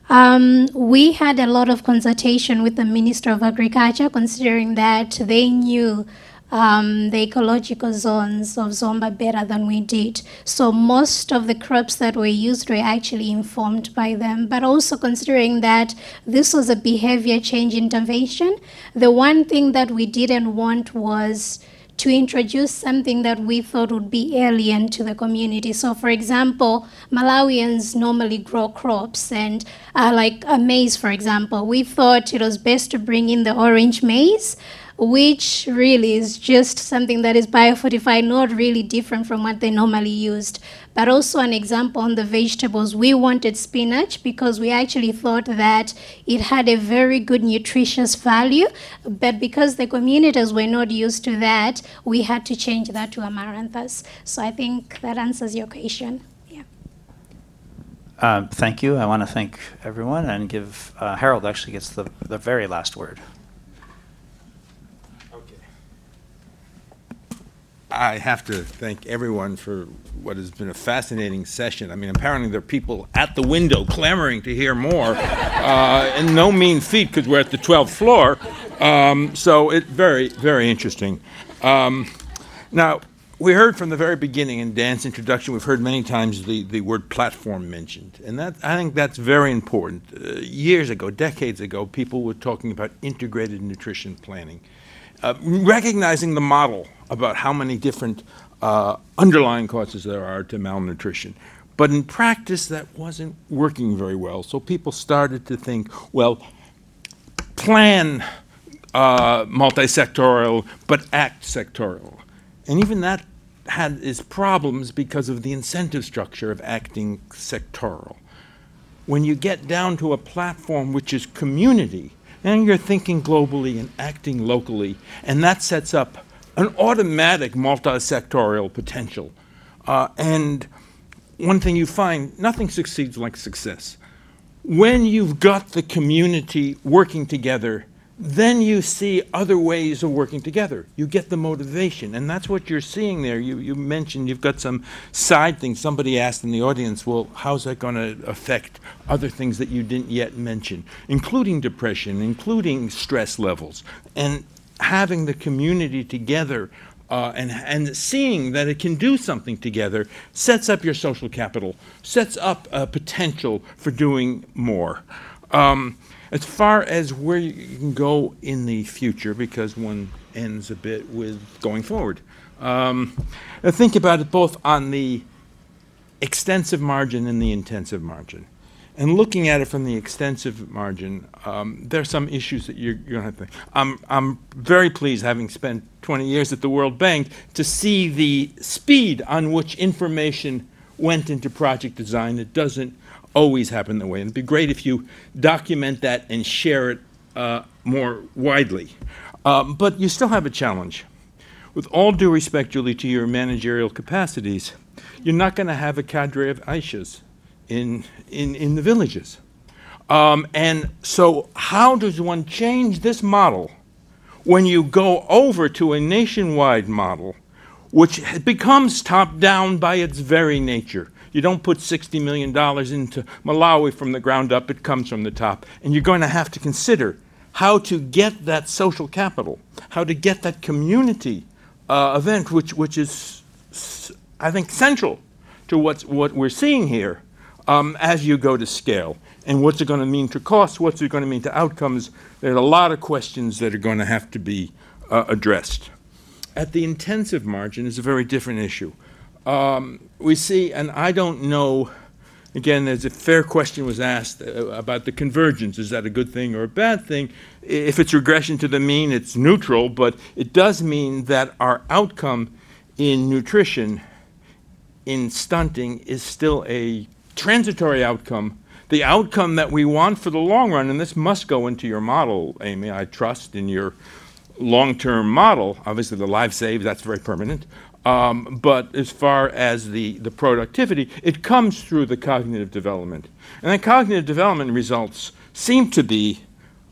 Um, we had a lot of consultation with the Minister of Agriculture, considering that they knew um, the ecological zones of Zomba better than we did. So most of the crops that were used were actually informed by them. But also considering that this was a behavior change intervention, the one thing that we didn't want was to introduce something that we thought would be alien to the community. So, for example, Malawians normally grow crops, and uh, like a maize, for example, we thought it was best to bring in the orange maize. Which really is just something that is biofortified, not really different from what they normally used. But also, an example on the vegetables, we wanted spinach because we actually thought that it had a very good nutritious value. But because the communities were not used to that, we had to change that to amaranthus. So I think that answers your question. Um, thank you. I want to thank everyone and give uh, Harold actually gets the, the very last word. I have to thank everyone for what has been a fascinating session. I mean, apparently there are people at the window clamoring to hear more, uh, and no mean feat because we're at the 12th floor. Um, so it's very, very interesting. Um, now, we heard from the very beginning in Dan's introduction, we've heard many times the, the word platform mentioned. And that, I think that's very important. Uh, years ago, decades ago, people were talking about integrated nutrition planning, uh, recognizing the model about how many different uh, underlying causes there are to malnutrition. But in practice, that wasn't working very well. So people started to think, well, plan uh, multi-sectorial, but act sectorial. And even that had its problems because of the incentive structure of acting sectoral. When you get down to a platform which is community, and you're thinking globally and acting locally, and that sets up an automatic multi-sectorial potential. Uh, and one thing you find, nothing succeeds like success. When you've got the community working together, then you see other ways of working together. You get the motivation, and that's what you're seeing there. You, you mentioned you've got some side things. Somebody asked in the audience, well, how's that going to affect other things that you didn't yet mention, including depression, including stress levels. And having the community together uh, and, and seeing that it can do something together sets up your social capital, sets up a potential for doing more. Um, as far as where you can go in the future, because one ends a bit with going forward, um, think about it both on the extensive margin and the intensive margin. And looking at it from the extensive margin, um, there are some issues that you're, you're going to have to. I'm, I'm very pleased, having spent 20 years at the World Bank, to see the speed on which information went into project design. It doesn't always happen that way. And it'd be great if you document that and share it uh, more widely. Um, but you still have a challenge. With all due respect, Julie, to your managerial capacities, you're not going to have a cadre of Aishas in, in, in the villages. Um, and so, how does one change this model when you go over to a nationwide model, which becomes top down by its very nature? You don't put $60 million into Malawi from the ground up, it comes from the top. And you're going to have to consider how to get that social capital, how to get that community uh, event, which, which is, I think, central to what's, what we're seeing here um, as you go to scale. And what's it going to mean to costs? What's it going to mean to outcomes? There are a lot of questions that are going to have to be uh, addressed. At the intensive margin is a very different issue. Um, we see, and I don't know Again, there's a fair question was asked uh, about the convergence. Is that a good thing or a bad thing? If it's regression to the mean, it's neutral, but it does mean that our outcome in nutrition, in stunting, is still a transitory outcome. The outcome that we want for the long run, and this must go into your model, Amy, I trust, in your long-term model. Obviously, the life saved, that's very permanent. Um, but as far as the, the productivity, it comes through the cognitive development. And the cognitive development results seem to be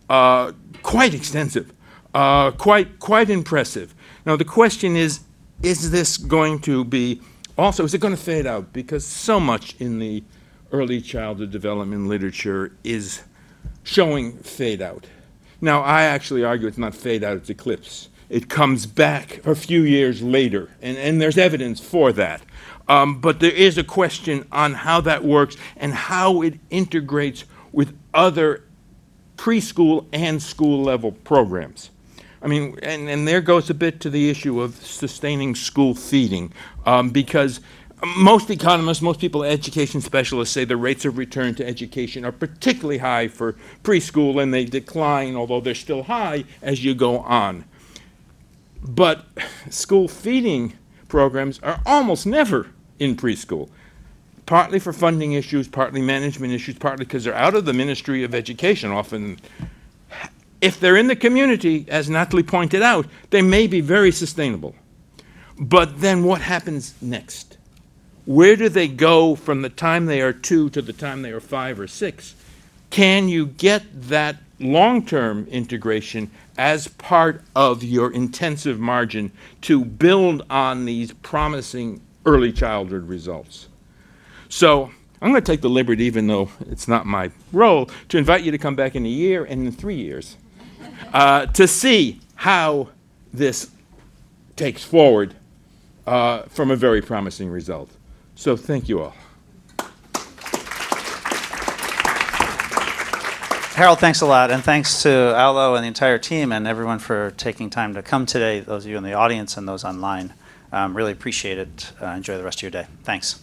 uh, quite extensive, uh, quite, quite impressive. Now, the question is, is this going to be, also, is it going to fade out? Because so much in the early childhood development literature is showing fade out. Now, I actually argue it's not fade out, it's eclipse. It comes back a few years later, and, and there's evidence for that. Um, but there is a question on how that works and how it integrates with other preschool and school level programs. I mean, and, and there goes a bit to the issue of sustaining school feeding, um, because most economists, most people, education specialists say the rates of return to education are particularly high for preschool and they decline, although they're still high, as you go on. But school feeding programs are almost never in preschool, partly for funding issues, partly management issues, partly because they're out of the Ministry of Education often. If they're in the community, as Natalie pointed out, they may be very sustainable. But then what happens next? Where do they go from the time they are two to the time they are five or six? Can you get that long term integration as part of your intensive margin to build on these promising early childhood results? So I'm going to take the liberty, even though it's not my role, to invite you to come back in a year and in three years uh, to see how this takes forward uh, from a very promising result. So thank you all. Harold, thanks a lot, and thanks to Aulo and the entire team and everyone for taking time to come today, those of you in the audience and those online. Um, Really appreciate it. Uh, Enjoy the rest of your day. Thanks.